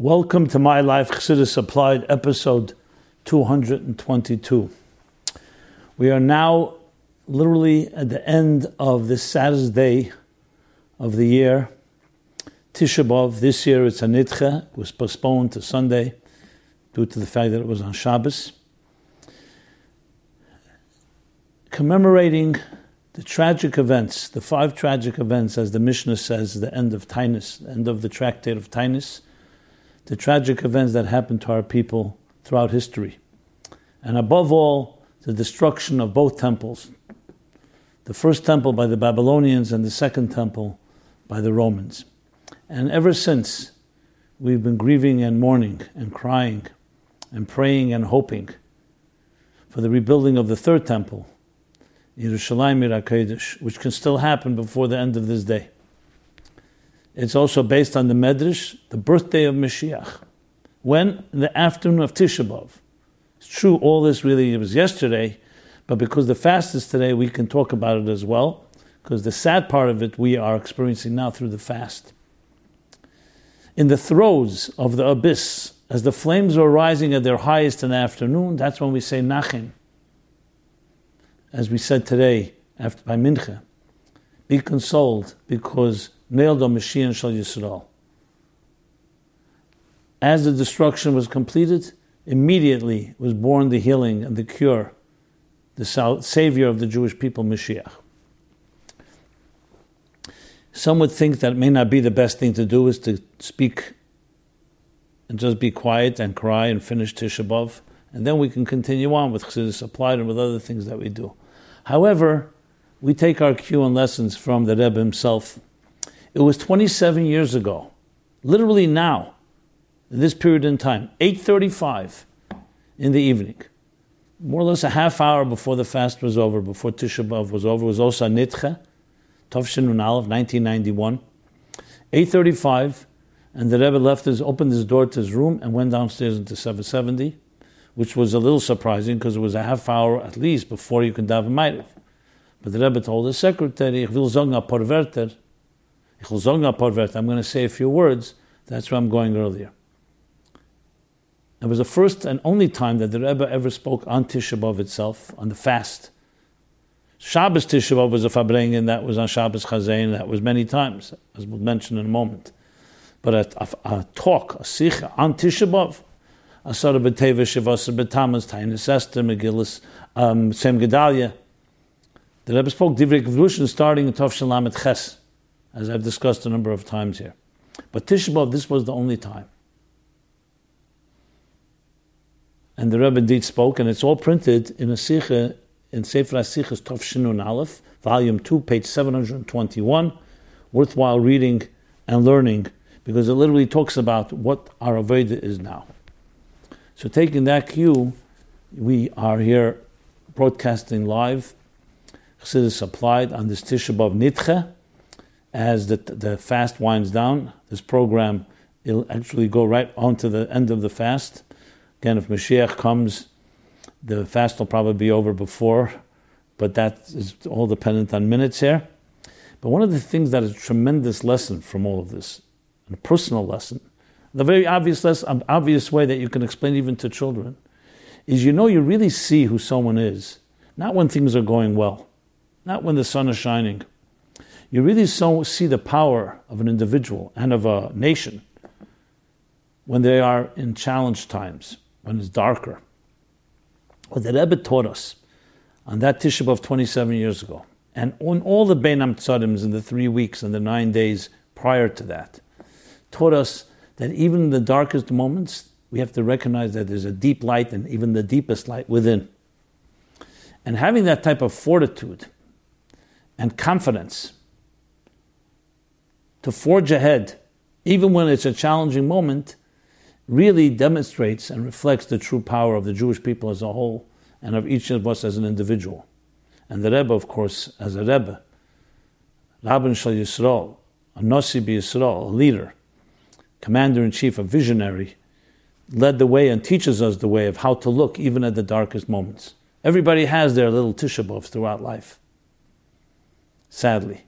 Welcome to My Life Chassidus Applied, episode 222. We are now literally at the end of this saddest day of the year, Tisha B'Av. This year it's a it was postponed to Sunday due to the fact that it was on Shabbos. Commemorating the tragic events, the five tragic events, as the Mishnah says, the end of Tainus, the end of the tractate of Tainus the tragic events that happened to our people throughout history. And above all, the destruction of both temples the first temple by the Babylonians and the second temple by the Romans. And ever since, we've been grieving and mourning and crying and praying and hoping for the rebuilding of the third temple, Yerushalayim Irakedesh, which can still happen before the end of this day. It's also based on the Medrash, the birthday of Mashiach. When? In the afternoon of Tisha B'Av. It's true, all this really was yesterday, but because the fast is today, we can talk about it as well, because the sad part of it we are experiencing now through the fast. In the throes of the abyss, as the flames are rising at their highest in the afternoon, that's when we say Nachim. As we said today, after by Mincha, be consoled because nailed on Mashiach Shal Yisrael. As the destruction was completed, immediately was born the healing and the cure, the savior of the Jewish people, Mashiach. Some would think that may not be the best thing to do is to speak and just be quiet and cry and finish Tisha B'Av, and then we can continue on with Chassidus applied and with other things that we do. However, we take our cue and lessons from the Rebbe himself, it was 27 years ago, literally now, in this period in time, 8.35 in the evening, more or less a half hour before the fast was over, before Tisha B'Av was over, was also Nitche, Tovshin Unalev, 1991. 8.35, and the Rebbe left his, opened his door to his room and went downstairs into 770, which was a little surprising because it was a half hour at least before you could daven Ma'ariv. But the Rebbe told his secretary, ich will sagen a I'm going to say a few words. That's where I'm going earlier. It was the first and only time that the Rebbe ever spoke on Tisha B'Av itself, on the fast. Shabbos Tisha B'Av was a Farbrengen, that was on Shabbos Chazain, that was many times, as we'll mention in a moment. But a, a, a talk, a sikha on Tisha B'Av, Asara B'Teva Shivasa B'Tamas, Tainus Esther, Megillus, um, Sem Gedalia. The Rebbe spoke Divrei Gevushin starting in Tov Shalamet Ches as I've discussed a number of times here. But Tisha B'Av, this was the only time. And the Rebbe indeed spoke, and it's all printed in a Sikha, in Sefer HaSichas Tov Shinun Aleph, volume 2, page 721. Worthwhile reading and learning, because it literally talks about what our Aveda is now. So taking that cue, we are here broadcasting live, Chassidus applied on this Tisha B'Av Nitche, as the, the fast winds down, this program will actually go right on to the end of the fast. Again, if Mashiach comes, the fast will probably be over before, but that is all dependent on minutes here. But one of the things that is a tremendous lesson from all of this, and a personal lesson, the very obvious lesson, obvious way that you can explain even to children, is you know you really see who someone is, not when things are going well, not when the sun is shining, you really so see the power of an individual and of a nation when they are in challenge times, when it's darker. What the Rebbe taught us on that Tisha B'Av 27 years ago, and on all the Bein Hamtsadims in the three weeks and the nine days prior to that, taught us that even in the darkest moments, we have to recognize that there's a deep light and even the deepest light within. And having that type of fortitude and confidence to forge ahead, even when it's a challenging moment, really demonstrates and reflects the true power of the Jewish people as a whole and of each of us as an individual. And the Rebbe, of course, as a Rebbe, Rabban Shal Yisrael, a Nasi Yisrael, a leader, commander in chief, a visionary, led the way and teaches us the way of how to look even at the darkest moments. Everybody has their little Tisha throughout life, sadly.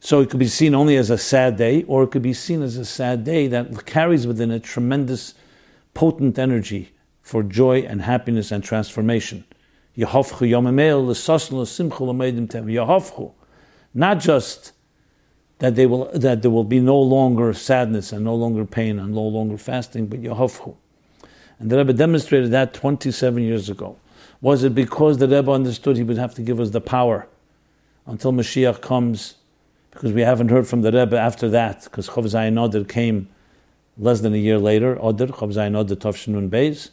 So it could be seen only as a sad day, or it could be seen as a sad day that carries within it tremendous, potent energy for joy and happiness and transformation. Not just that they will that there will be no longer sadness and no longer pain and no longer fasting, but Yahofchu. And the Rebbe demonstrated that 27 years ago. Was it because the Rebbe understood he would have to give us the power until Mashiach comes? Because we haven't heard from the Rebbe after that, because Chav Zayin Oder came less than a year later, Oder, Chav Zayin Oder Tovshinun Beis.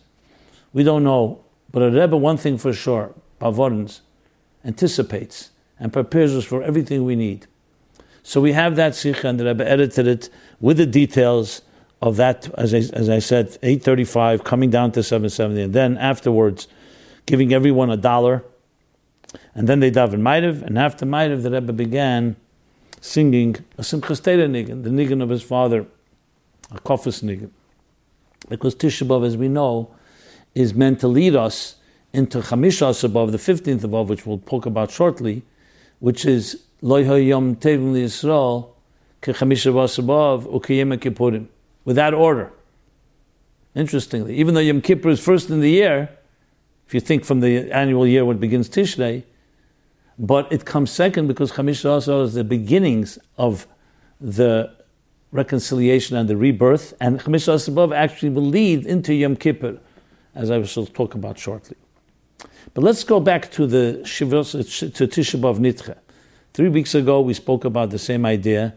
We don't know, but a Rebbe, one thing for sure, Pavorns, anticipates and prepares us for everything we need. So we have that Sikha, and the Rebbe edited it with the details of that, as I, as I said, 835, coming down to 770, and then afterwards, giving everyone a dollar. And then they daven Ma'ariv, and after Ma'ariv, the Rebbe began singing a Simchas Nigan, the Nigan of his father, a Kofis Nigan. Because Tisha B'Av, as we know, is meant to lead us into Chamishas above, the 15th above, which we'll talk about shortly, which is Without order. Interestingly, even though Yom Kippur is first in the year, if you think from the annual year when begins Tishrei, but it comes second because Chamish also is the beginnings of the reconciliation and the rebirth, and Chamish above actually will lead into Yom Kippur, as I shall talk about shortly. But let's go back to the Shivos, to Tisha B'Av Nitche. Three weeks ago, we spoke about the same idea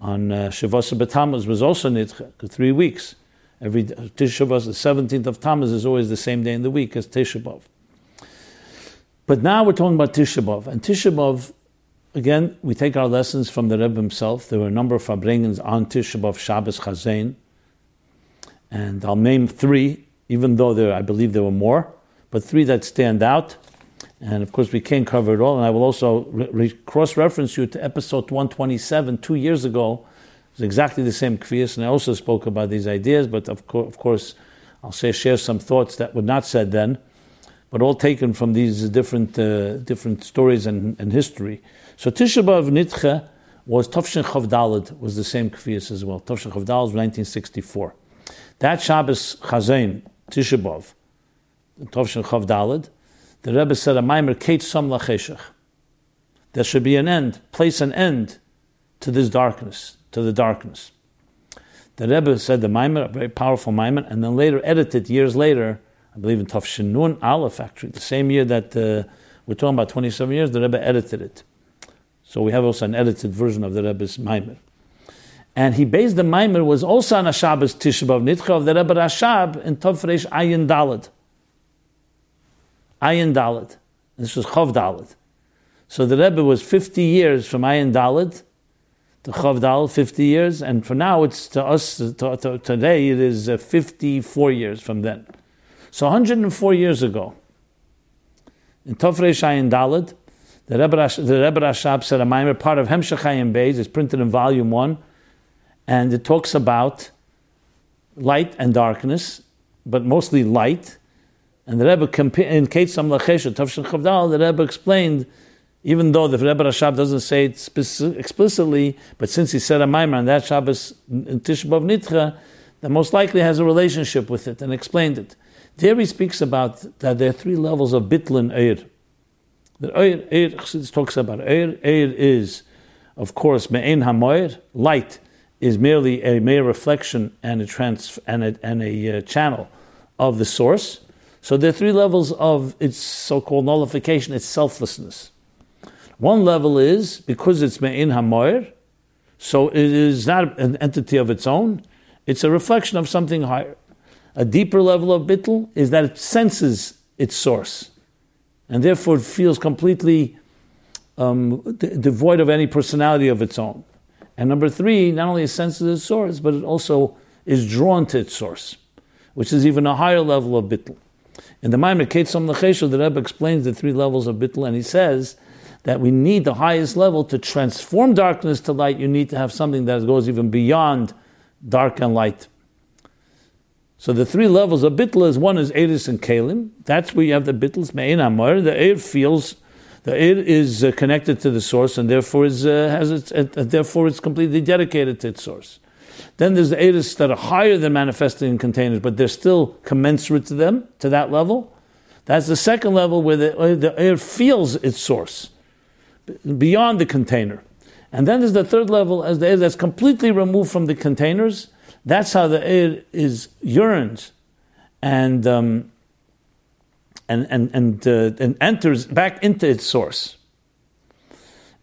on uh, Shavuos B'Tammuz was also Nidche, three weeks. Every Tisha B'Av, the 17th of Tammuz, is always the same day in the week as Tisha B'Av. But now we're talking about Tisha B'Av. And Tisha B'Av, again, we take our lessons from the Rebbe himself. There were a number of Farbrengens on Tisha B'Av, Shabbos, Chazain. And I'll name three, even though there, I believe there were more, but three that stand out. And of course, we can't cover it all. And I will also re- cross reference you to episode 127 two years ago. It's exactly the same kvias, and I also spoke about these ideas, but of, co- of course, I'll say share some thoughts that were not said then, but all taken from these different uh, different stories and, and, history. So Tisha B'Av Nitche was Tavshin Chavdalad, was the same kvias as well. Tavshin was 1964. That Shabbos Chazain, Tisha B'Av, Tavshin Chavdalad, the Rebbe said, "A maimer kate sam lacheshach." There should be an end, place an end to this darkness, to the darkness. The Rebbe said the maimer, a very powerful maimer, and then later edited years later, I believe in Tafshinun Aleph, actually, the same year that uh, we're talking about 27 years, the Rebbe edited it. So we have also an edited version of the Rebbe's maimer. And he based the maimer was also on a Shabbos Tishbav Nitcha of the Rebbe Rashab in Tovresh Ayin Dalad. Ayin Dalit. This was Chav Dalit. So the Rebbe was 50 years from Ayin Dalit to Chav Dalit, 50 years, and for now it's to us, to, to, today it is uh, 54 years from then. So 104 years ago, in Tofresh Ayin Dalit, the Rebbe, Rash, the Rebbe Rashab said a Maimer, part of Hemshachayim Beis, is printed in volume 1, and it talks about light and darkness, but mostly light, and the Rebbe, in Kate Sam Lachesha, Tavshin Chavdal, the Rebbe explained, even though the Rebbe Rashab doesn't say it explicitly, but since he said a Maimar on that Shabbos in Tishbav Nitcha, that most likely has a relationship with it and explained it. There he speaks about that there are three levels of Bitl and Eir. The Eir, Eir talks about Eir. Eir is, of course, Me'en HaMoir, light is merely a mere reflection and a, trans, and a, and a uh, channel of the source. So there are three levels of its so-called nullification, its selflessness. One level is because it's me'in hamoir, so it is not an entity of its own. It's a reflection of something higher. A deeper level of bittul is that it senses its source, and therefore it feels completely um, devoid of any personality of its own. And number three, not only it senses its source, but it also is drawn to its source, which is even a higher level of bittul. In the Maimer Ketzom Lecheshu, the Rebbe explains the three levels of bittul, and he says that we need the highest level to transform darkness to light. You need to have something that goes even beyond dark and light. So the three levels of bittul is one is Eris and Kalim. That's where you have the bittul's Me'in Amar. The air feels, The air is uh, connected to the source and therefore is uh, has its, uh, therefore it's completely dedicated to its source. Then there's the Eiris that are higher than manifesting in containers, but they're still commensurate to them, to that level. That's the second level where the, the air feels its source, beyond the container. And then there's the third level as the air that's completely removed from the containers. That's how the air is yearns and um, and and and, uh, and enters back into its source.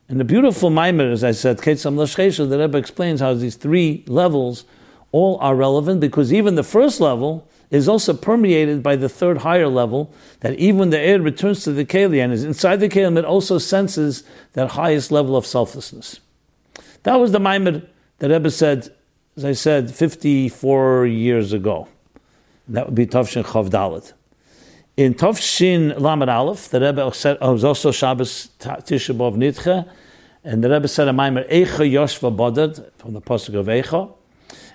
And the beautiful Maimer, as I said, Ketzam Lashchesha, the Rebbe explains how these three levels all are relevant because even the first level is also permeated by the third higher level, that even when the air returns to the Keli and is inside the Keli, it also senses that highest level of selflessness. That was the Maimer that Rebbe said, as I said, 54 years ago. That would be Tavshin Chav Dalet. In Tovshin Lamed Aleph, the Rebbe said, oh, was also Shabbos Tisha B'Av Nitche, and the Rebbe said a Maimer Eicha Yoshva Bodad from the Pasuk of Eicha,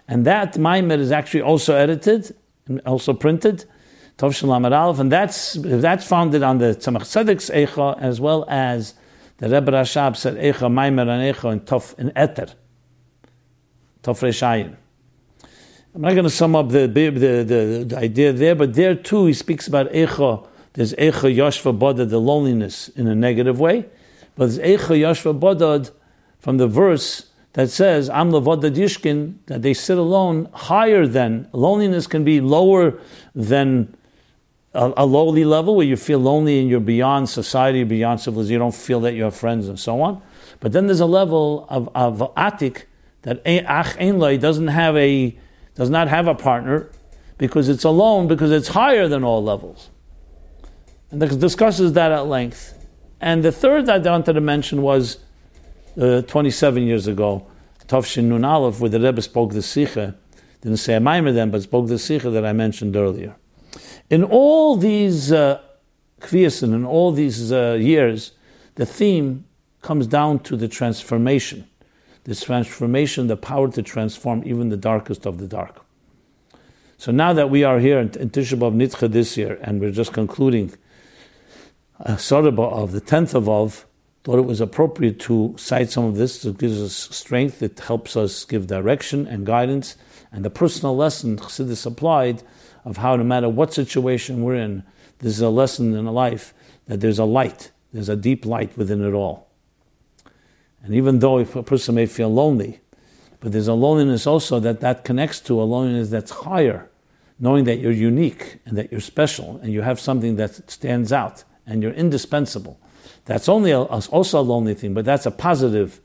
and that Maimer is actually also edited and also printed, Tovshin Lamed Aleph, and that's that's founded on the Tzemach Tzedek's Eicha as well as the Rebbe Rashab said Eicha Maimer and Eicha in Tov in Eter, Tov Reshayin. I'm not going to sum up the, the, the, the, idea there, but there too he speaks about Echa. There's Echa Yashva Bodad, the loneliness in a negative way. But there's Echa Yashva Bodad from the verse that says, Am Levodad Yishkin, that they sit alone higher than, loneliness can be lower than a, a, lowly level where you feel lonely and you're beyond society, beyond civilization, you don't feel that you have friends and so on. But then there's a level of, of atik that Ach Ein doesn't have a does not have a partner because it's alone, because it's higher than all levels. And this discusses that at length. And the third that I wanted to mention was uh, 27 years ago, Tavshin Nun Aleph, where the Rebbe spoke the Sikha. Didn't say a then, but spoke the Sikha that I mentioned earlier. In all these uh, in all these uh, years, the theme comes down to the transformation this transformation, the power to transform even the darkest of the dark. So now that we are here in, in Tisha B'Av Nitcha this year, and we're just concluding uh, a Sarabah of the 10th of Av, thought it was appropriate to cite some of this. It gives us strength, it helps us give direction and guidance, and the personal lesson Chassidus applied of how no matter what situation we're in, this is a lesson in life that there's a light, there's a deep light within it all. And even though if a person may feel lonely, but there's a loneliness also that that connects to a loneliness that's higher, knowing that you're unique and that you're special and you have something that stands out and you're indispensable. That's only a, also a lonely thing, but that's a positive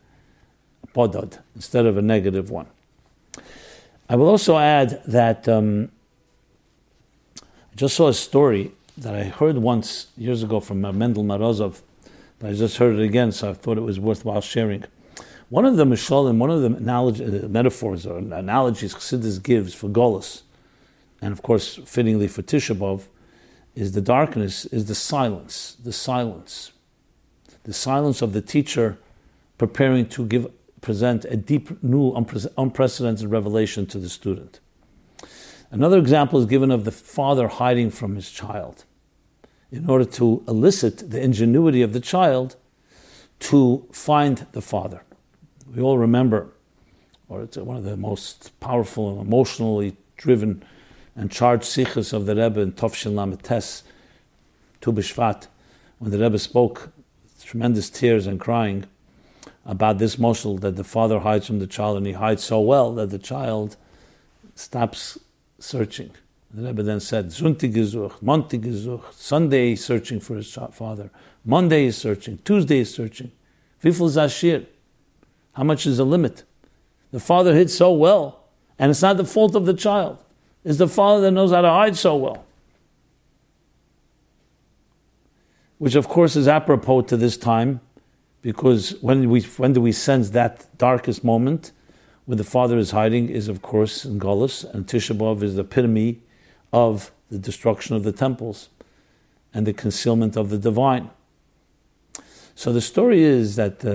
podod instead of a negative one. I will also add that um, I just saw a story that I heard once years ago from Mendel Morozov I just heard it again, so I thought it was worthwhile sharing. One of the mishalim, one of the uh, metaphors or analogies Chassidus gives for Golas, and of course fittingly for Tisha B'Av, is the darkness, is the silence, the silence, the silence of the teacher preparing to give present a deep, new, unprecedented revelation to the student. Another example is given of the father hiding from his child in order to elicit the ingenuity of the child to find the father. We all remember, or it's one of the most powerful and emotionally driven and charged sikhs of the Rebbe in Tovshin Lametes, Tu when the Rebbe spoke tremendous tears and crying about this moshel that the father hides from the child, and he hides so well that the child stops searching. The Rebbe then said, Zunti gesucht, Monti gesucht, Sunday is searching for his father, Monday is searching, Tuesday is searching. Viful zashir. How much is the limit? The father hid so well, and it's not the fault of the child. It's the father that knows how to hide so well. Which, of course, is apropos to this time, because when, we, when do we sense that darkest moment where the father is hiding is, of course, in Golis, and Tisha B'Av is the epitome of the destruction of the temples and the concealment of the divine. So the story is that uh,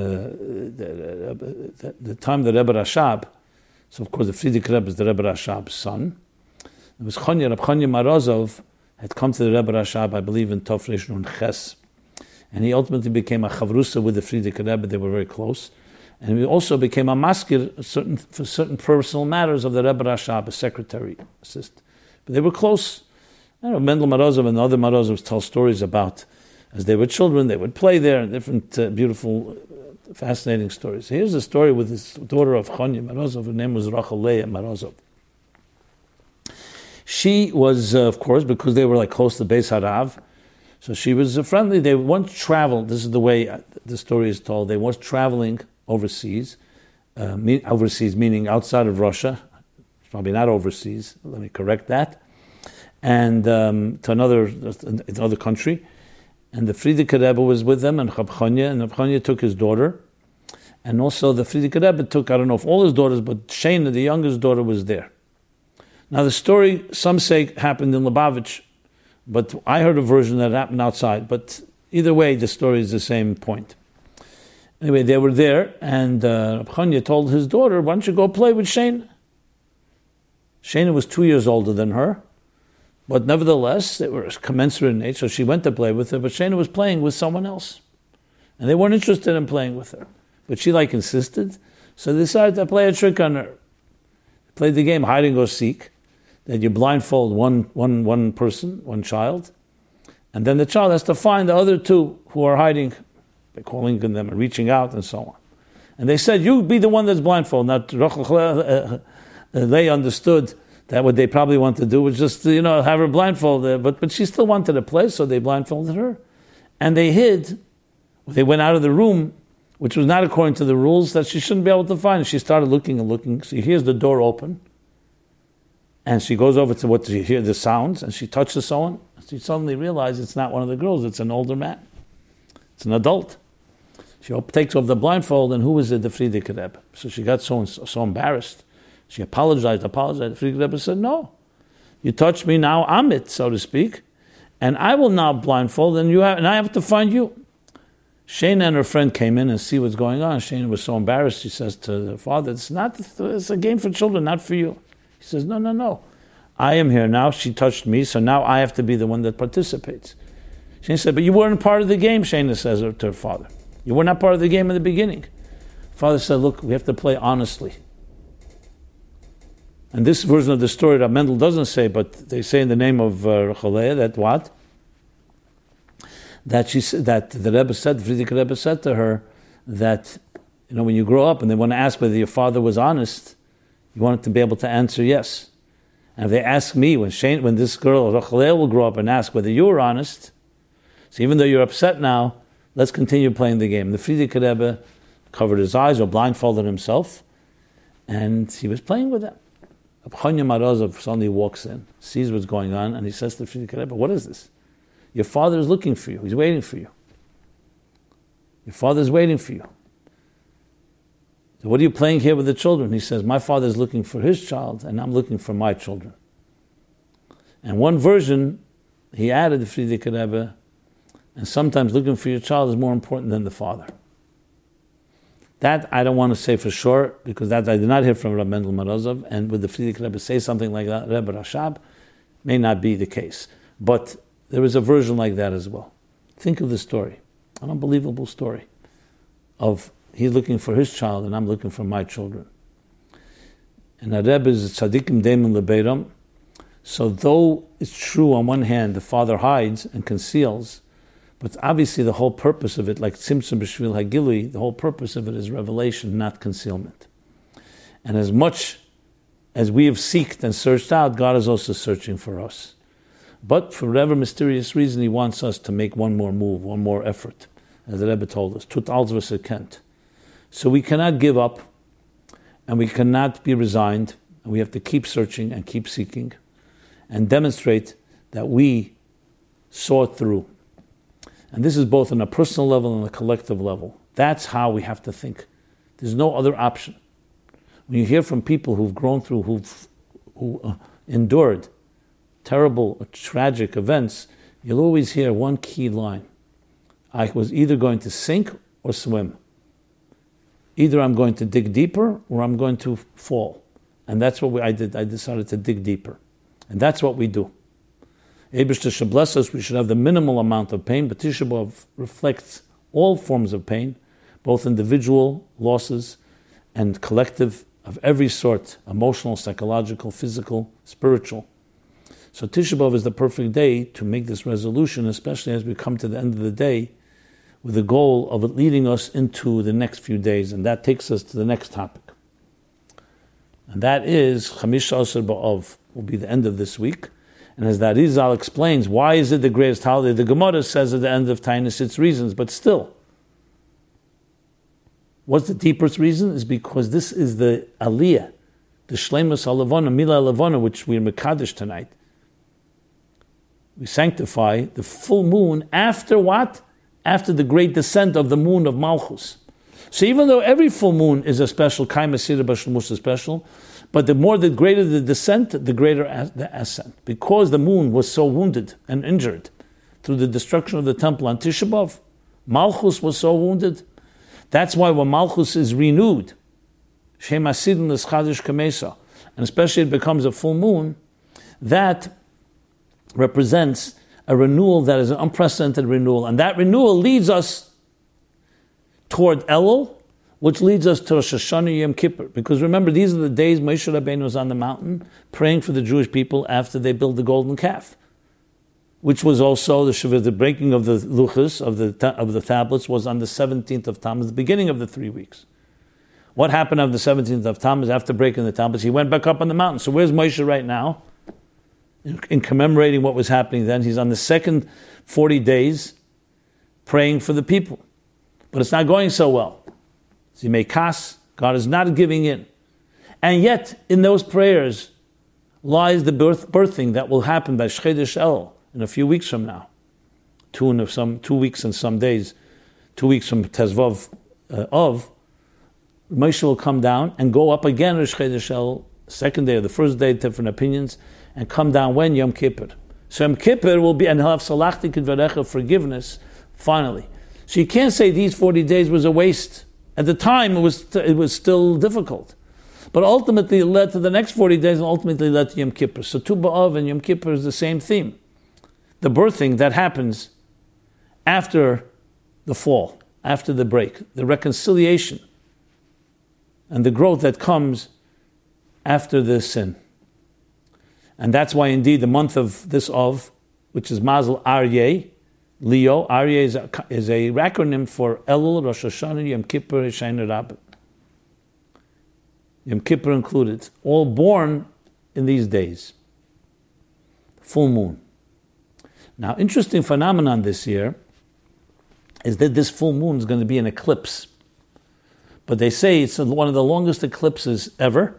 the, the, the, time the Rebbe Rashab, so of course the Frierdiker Rebbe is the Rebbe Rashab's son, it was Chonya, Reb Chonya Morozov had come to the Rebbe Rashab, I believe in Tov Nun Ches, and he ultimately became a chavrusa with the Frierdiker Rebbe. They were very close. And he also became a maskir certain, for certain personal matters of the Rebbe Rashab, a secretary assist. They were close. I know, Mendel Morozov and other Morozovs tell stories about as they were children, they would play there, different uh, beautiful, uh, fascinating stories. Here's a story with his daughter of Chonya Morozov. Her name was Rachel Leah. She was, uh, of course, because they were like close to Beis Harav, so she was friendly. They once traveled. This is the way uh, the story is told. They once traveling overseas, uh, me, overseas meaning outside of Russia, probably not overseas. Let me correct that, and um, to another another country. And the Frierdiker Rebbe was with them, and Chabchonya, and Chabchonya took his daughter, and also the Frierdiker Rebbe took I don't know if all his daughters, but Shana, the youngest daughter, was there. Now, the story, some say, happened in Lubavitch, but I heard a version that happened outside. But either way, the story is the same point. Anyway, they were there, and uh, told his daughter, Why don't you go play with Shane? Shana was two years older than her, but nevertheless, they were commensurate in age, so she went to play with her, but Shana was playing with someone else. And they weren't interested in playing with her. But she like insisted, so they decided to play a trick on her. They Played the game hide and go seek that you blindfold one, one, one person, one child, and then the child has to find the other two who are hiding by calling them and reaching out and so on. And they said, You be the one that's blindfolded. Now, uh, Uh, they understood that what they probably wanted to do was just, you know, have her blindfolded. Uh, but, but she still wanted to play, so they blindfolded her. And they hid. They went out of the room, which was not according to the rules, that she shouldn't be able to find. She started looking and looking. She hears the door open and she goes over to what she hear the sounds, and she touches someone. She suddenly realizes it's not one of the girls; it's an older man. It's an adult. She takes off the blindfold, and who is it? The Frierdiker Rebbe. So she got so so embarrassed. She apologized, apologized. Frierdiker Rebbe said, "No, you touched me now. I'm it, so to speak, and I will now blindfold, and you have, and I have to find you." Shana and her friend came in and see what's going on. Shana was so embarrassed. She says to her father, "It's not. It's a game for children, not for you." He says, No, no, no. I am here now. She touched me, so now I have to be the one that participates. Shana said, But you weren't part of the game, Shana says to her father. You were not part of the game in the beginning. Father said, Look, we have to play honestly. And this version of the story that Mendel doesn't say, but they say in the name of uh, that what? That she that the Rebbe said, Frierdiker Rebbe said to her that you know when you grow up and they want to ask whether your father was honest, you want to be able to answer yes. And if they ask me, when Shane, when this girl, Rachel Leah, will grow up and ask whether you were honest, so even though you're upset now, let's continue playing the game. The Frierdiker Rebbe covered his eyes or blindfolded himself, and he was playing with them. Abchanya Morozov suddenly walks in, sees what's going on, and he says to Frierdiker Rebbe, What is this? Your father is looking for you. He's waiting for you. Your father is waiting for you. So what are you playing here with the children? He says, My father is looking for his child, and I'm looking for my children. And one version, he added the Frierdiker Rebbe, and sometimes looking for your child is more important than the father. That I don't want to say for sure, because that I did not hear from Rabbi Mendel Morozov, and with the Frierdiker Rebbe say something like that, Rebbe Rashab, may not be the case. But there is a version like that as well. Think of the story, an unbelievable story of he's looking for his child, and I'm looking for my children. And the Rebbe is tzaddikim demin lebeiram. So though it's true on one hand, the father hides and conceals, but obviously the whole purpose of it, like Tzimtzum B'Shvil Hagilui, the whole purpose of it is revelation, not concealment. And as much as we have seeked and searched out, God is also searching for us. But for whatever mysterious reason, He wants us to make one more move, one more effort, as the Rebbe told us. Tut kent. So we cannot give up and we cannot be resigned. And we have to keep searching and keep seeking and demonstrate that we saw through. And this is both on a personal level and a collective level. That's how we have to think. There's no other option. When you hear from people who've grown through, who've who, uh, endured terrible, uh, tragic events, you'll always hear one key line I was either going to sink or swim. Either I'm going to dig deeper or I'm going to fall. And that's what we, I did. I decided to dig deeper. And that's what we do. Abishta should bless us, we should have the minimal amount of pain, but Tisha B'Av reflects all forms of pain, both individual losses and collective of every sort emotional, psychological, physical, spiritual. So Tisha B'Av is the perfect day to make this resolution, especially as we come to the end of the day, with the goal of leading us into the next few days. And that takes us to the next topic. And that is Chamish Asr B'Av, will be the end of this week. And as that Izal explains, why is it the greatest holiday? The Gemara says at the end of Tainus its reasons, but still, What's the deepest reason? Is because this is the aliyah, the shlemus alavona, mila alavona, which we're mekadosh tonight. We sanctify the full moon after what? After the great descent of the moon of Malchus. So even though every full moon is a special, kaimasira bashlemus is special, but the more the greater the descent, the greater the ascent. Because the moon was so wounded and injured through the destruction of the temple on Tisha B'Av, Malchus was so wounded that's why when Malchus is renewed, Shem Asidin L'Schadish Kamesa, and especially it becomes a full moon, that represents a renewal that is an unprecedented renewal. And that renewal leads us toward Elul, which leads us to Rosh Hashanah Yom Kippur. Because remember, these are the days Moshe Rabbeinu was on the mountain praying for the Jewish people after they built the golden calf which was also the the breaking of the luchas of the of the tablets was on the seventeenth of Tammuz, the beginning of the three weeks. What happened on the seventeenth of Tammuz after breaking the tablets? He went back up on the mountain. So where's Moshe right now? In, in commemorating what was happening then, he's on the second forty days praying for the people, but it's not going so well. Zimekas, God is not giving in, and yet in those prayers lies the birth, birthing that will happen by Shchedesh El in a few weeks from now, two and some two weeks and some days, two weeks from Tezvav uh, of, Moshe will come down and go up again Rosh Chodesh second day or the first day, different opinions, and come down when Yom Kippur. So Yom Kippur will be, and he'll have Salachti forgiveness, finally. So you can't say these 40 days was a waste. At the time, it was, it was still difficult. But ultimately, it led to the next 40 days and ultimately led to Yom Kippur. So Tu B'Av and Yom Kippur is the same theme the birthing that happens after the fall, after the break, the reconciliation and the growth that comes after the sin. And that's why, indeed, the month of this of, which is Mazel Aryeh, Leo, Aryeh is a, is a acronym for Elul, Rosh Hashanah, Yom Kippur, Hashanah Rabbah. Yom Kippur included, all born in these days. Full moon. Now, interesting phenomenon this year is that this full moon is going to be an eclipse. But they say it's one of the longest eclipses ever,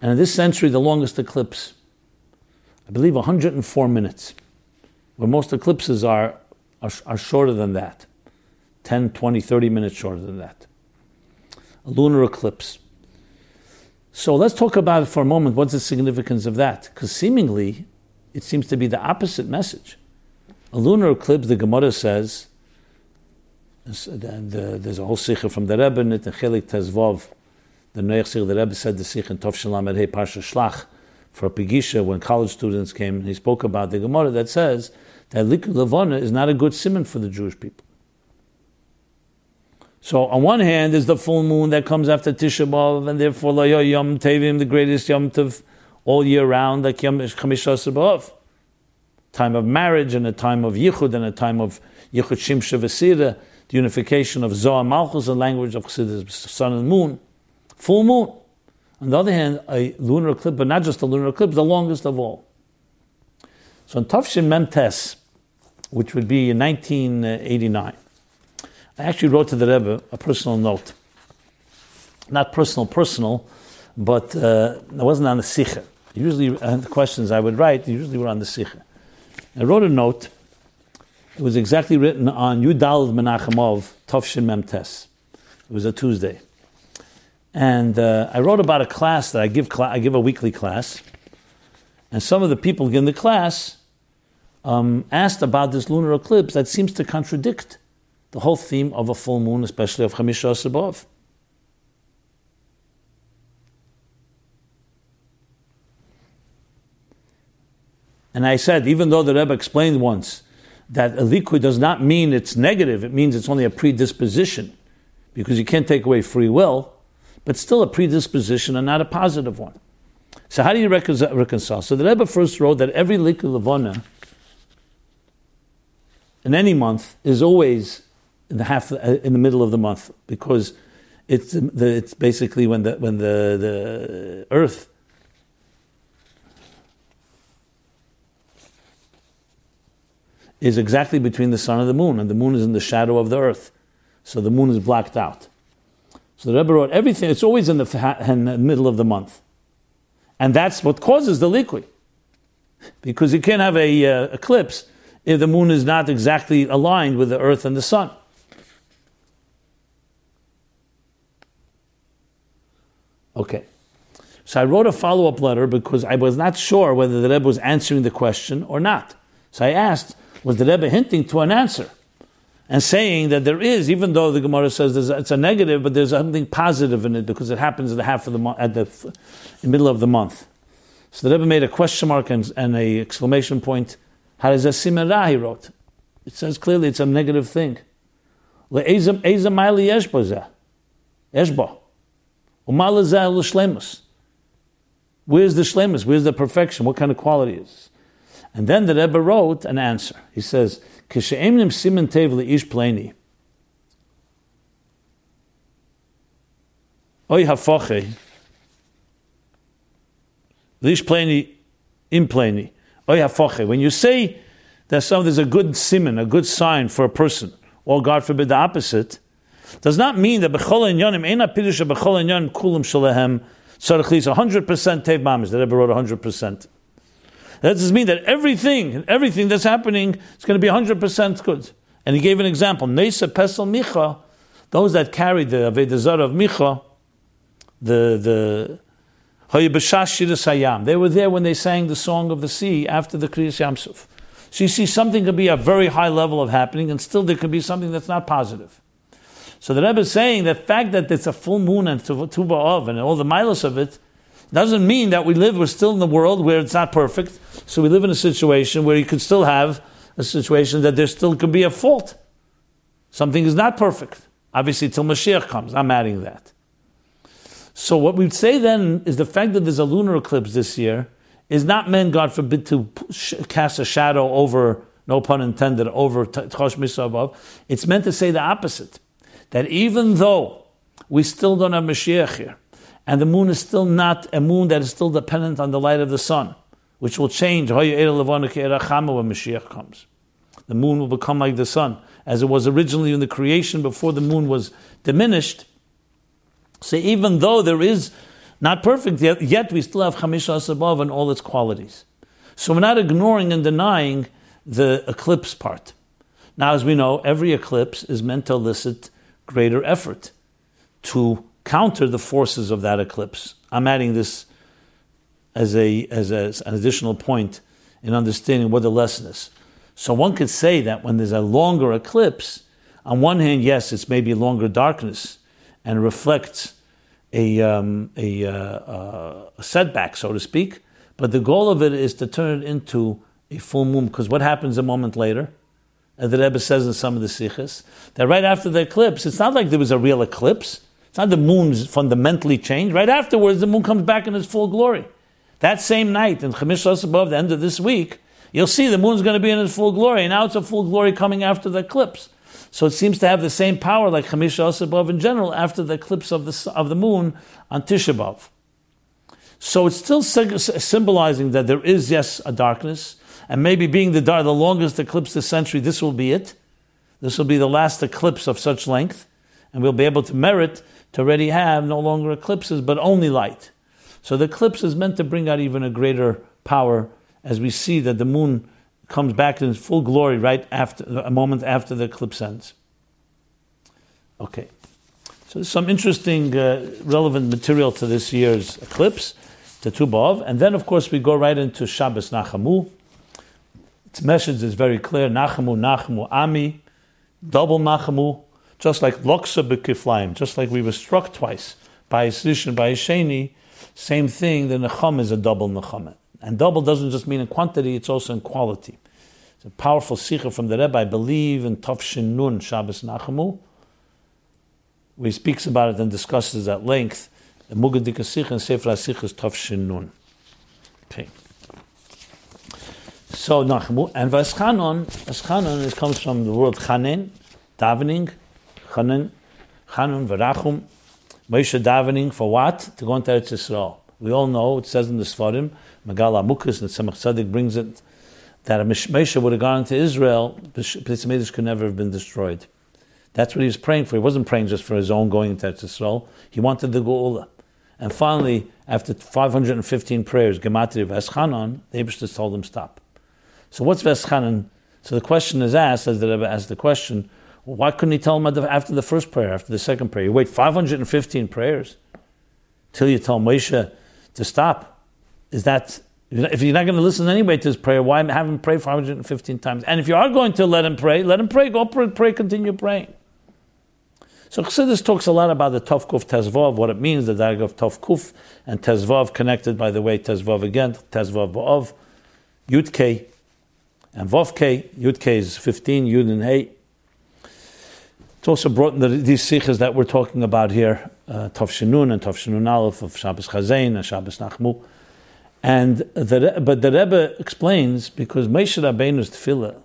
and in this century, the longest eclipse. I believe 104 minutes, where most eclipses are, are, are shorter than that 10, 20, 30 minutes shorter than that. A lunar eclipse. So let's talk about it for a moment. What's the significance of that? Because seemingly, it seems to be the opposite message. A lunar eclipse, the Gemara says, and there's a whole sikha from the Rebbe in it, and Chelik Tezvov, the Noach Sikh, the Rebbe said the sikha in Tov Shalom Hey Parsha Shlach for a Pigisha when college students came, and he spoke about the Gemara that says that Likui Levana is not a good simon for the Jewish people. So on one hand, there's the full moon that comes after Tisha B'av, and therefore Yom Tevim, the greatest Yom Tov all year round, like Yom Chamisha B'av time of marriage and a time of yichud and a time of yichud shimsha v'sira, the unification of Zohar Malchus, the language of Chassidus, sun and moon, full moon. On the other hand, a lunar eclipse, but not just a lunar eclipse, the longest of all. So in Tafshin Mentes, which would be in 1989, I actually wrote to the Rebbe a personal note. Not personal, personal, but uh, it wasn't on the Sikha. Usually, uh, the questions I would write usually were on the Sikha. I wrote a note. It was exactly written on Yudal Menachemov Tovshin Memtes. It was a Tuesday. And uh, I wrote about a class that I give, cl- I give a weekly class. And some of the people in the class um, asked about this lunar eclipse that seems to contradict the whole theme of a full moon, especially of Chamisha Sabov. And I said, even though the Rebbe explained once that a likui does not mean it's negative, it means it's only a predisposition, because you can't take away free will, but still a predisposition and not a positive one. So how do you reconcile? So the Rebbe first wrote that every likui levona in any month is always in the half uh, in the middle of the month because it's it's basically when the when the the earth is exactly between the sun and the moon, and the moon is in the shadow of the earth. So the moon is blocked out. So the Rebbe wrote everything, it's always in the, in the middle of the month. And that's what causes the likui. Because you can't have a uh, eclipse if the moon is not exactly aligned with the earth and the sun. Okay. So I wrote a follow up letter because I was not sure whether the Rebbe was answering the question or not. So I asked, was the Rebbe hinting to an answer and saying that there is, even though the Gemara says it's a negative, but there's something positive in it because it happens at the half of the month, at the, the middle of the month. So the Rebbe made a question mark and, and a exclamation point. How does that simera? He wrote. It says clearly it's a negative thing. Where's the shlemus? Where's the perfection? What kind of quality is? And then the Rebbe wrote an answer. He says, "Kisheimnim simen tev ish pleni." Oy hafoche. Lish pleni im pleni. Oh, Hafoche. When you say that some there's a good simon, a good sign for a person, or God forbid the opposite, does not mean that bechol enyonim ena pirush bechol enyonim kulam shalehem tzarich 100% tev mamish. The Rebbe wrote 100%. That does mean that everything, and everything that's happening is going to be 100% good. And he gave an example. Nesa Pesel Micha, those that carried the Avedazar of Micha, the, the, they were there when they sang the song of the sea after the Kriyas Yamsuf. So you see, something could be a very high level of happening, and still there could be something that's not positive. So the Rebbe is saying the fact that it's a full moon and Tu B'Av and all the milos of it doesn't mean that we live, we're still in the world where it's not perfect. So we live in a situation where you could still have a situation that there still could be a fault. Something is not perfect. Obviously, till Mashiach comes. I'm adding that. So what we'd say then is the fact that there's a lunar eclipse this year is not meant, God forbid, to cast a shadow over, no pun intended, over Chosh Misabov. It's meant to say the opposite. That even though we still don't have Mashiach here, and the moon is still not a moon that is still dependent on the light of the sun, which will change when Mashiach comes. The moon will become like the sun, as it was originally in the creation before the moon was diminished. So even though there is not perfect yet, yet we still have Chamisha above and all its qualities. So we're not ignoring and denying the eclipse part. Now, as we know, every eclipse is meant to elicit greater effort to counter the forces of that eclipse. I'm adding this as, a, as, a, as an additional point in understanding what the lesson is. So one could say that when there's a longer eclipse, on one hand, yes, it's maybe longer darkness and reflects a, um, a, uh, uh, a, setback, so to speak. But the goal of it is to turn it into a full moon, because what happens a moment later? As the Rebbe says in some of the sikhs, that right after the eclipse, it's not like there was a real eclipse. It's not the moon's fundamentally changed. Right afterwards, the moon comes back in its full glory. That same night, in Chemish above the end of this week, you'll see the moon's going to be in its full glory. And now it's a full glory coming after the eclipse. So it seems to have the same power like Chemish above in general after the eclipse of the, of the moon on Tisha B'Av. So it's still symbolizing that there is, yes, a darkness, and maybe being the, the longest eclipse this century, this will be it. This will be the last eclipse of such length, and we'll be able to merit to already have no longer eclipses, but only light. So the eclipse is meant to bring out even a greater power as we see that the moon comes back in full glory right after a moment after the eclipse ends. Okay. So some interesting, uh, relevant material to this year's eclipse, the Tubov, and then of course we go right into Shabbos Nachamu. Its message is very clear: Nachamu, Nachamu, Ami, double Nachamu, just like Loksa Bekiflaim, just like we were struck twice by a Sish and by Sheni, same thing, the Necham is a double Necham. And double doesn't just mean in quantity, it's also in quality. It's a powerful sikha from the Rebbe, I believe, in Tafshin Nun, Shabbos Nachamu, where he speaks about it and discusses at length. The Mugadika Sikha and Sefer HaSikha is Tafshin Nun. Okay. So Nachamu, and Vaschanon, Vaschanon, it comes from the word Chanen, davening, Chanen, Chanun, Varachum, Moshe davening for what? To go into Eretz Yisrael. We all know, it says in the Sfarim, Megaleh Amukos, and Tzemach Tzedek brings it, that a Moshe would have gone into Israel, Hamikdash could never have been destroyed. That's what he was praying for. He wasn't praying just for his own going into Israel. He wanted the Geula. And finally, after 515 prayers, Gematria Veschanon, the Abishtas told him stop. So what's Veschanon? So the question is asked, as the Rebbe asked the question, why couldn't he tell him after the first prayer, after the second prayer? You wait 515 prayers till you tell Moshe to stop. Is that if you're not going to listen anyway to his prayer, why have him pray 515 times? And if you are going to let him pray, let him pray. Go pray, pray continue praying. So Chassidus talks a lot about the Tov Kuf Tezvav, what it means, the diagram of Tov Kuf and Tezvav connected, by the way, Tezvav again, Tezvav Ba'ov, Yud K, and Vav K. Yud K is 15, Yud and Hey. It's also brought in the, these sichos that we're talking about here, uh, Tov Shinun and Tov Shinun Aleph of Shabbos Chazain and Shabbos Nachmu. And the, but the Rebbe explains because Moshe Rabbeinu's tefillah,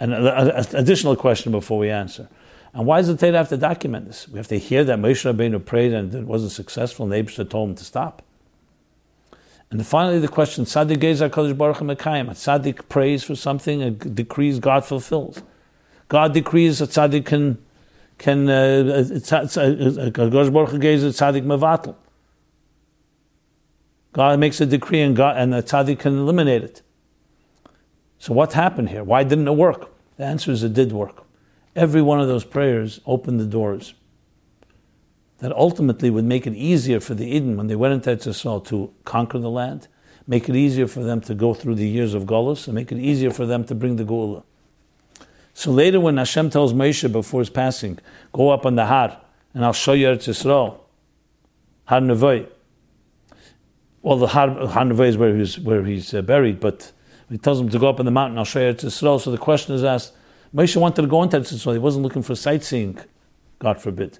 and an additional question before we answer. And why does the Torah have to document this? We have to hear that Moshe Rabbeinu prayed and it wasn't successful, and Abishah told him to stop. And finally, the question: Tzaddik Gezer Kodesh Baruch Mekayim. Tzaddik prays for something, and decrees God fulfills. God decrees that Tzaddik can can uh, uh, Kodesh Baruch Gezer Tzaddik Mevatel. God makes a decree and God and the tzaddik can eliminate it. So what happened here? Why didn't it work? The answer is it did work. Every one of those prayers opened the doors that ultimately would make it easier for the Eden when they went into Eretz Yisrael to conquer the land, make it easier for them to go through the years of Golos, and make it easier for them to bring the Geula. So later when Hashem tells Moshe before his passing, go up on the Har, and I'll show you Eretz Yisrael, Har Nevoy, well, the Har is where he's, where he's uh, buried, but he tells him to go up in the mountain, I'll show you Eretz Yisrael. So the question is asked, Moshe wanted to go into Eretz Yisrael. He wasn't looking for sightseeing, God forbid.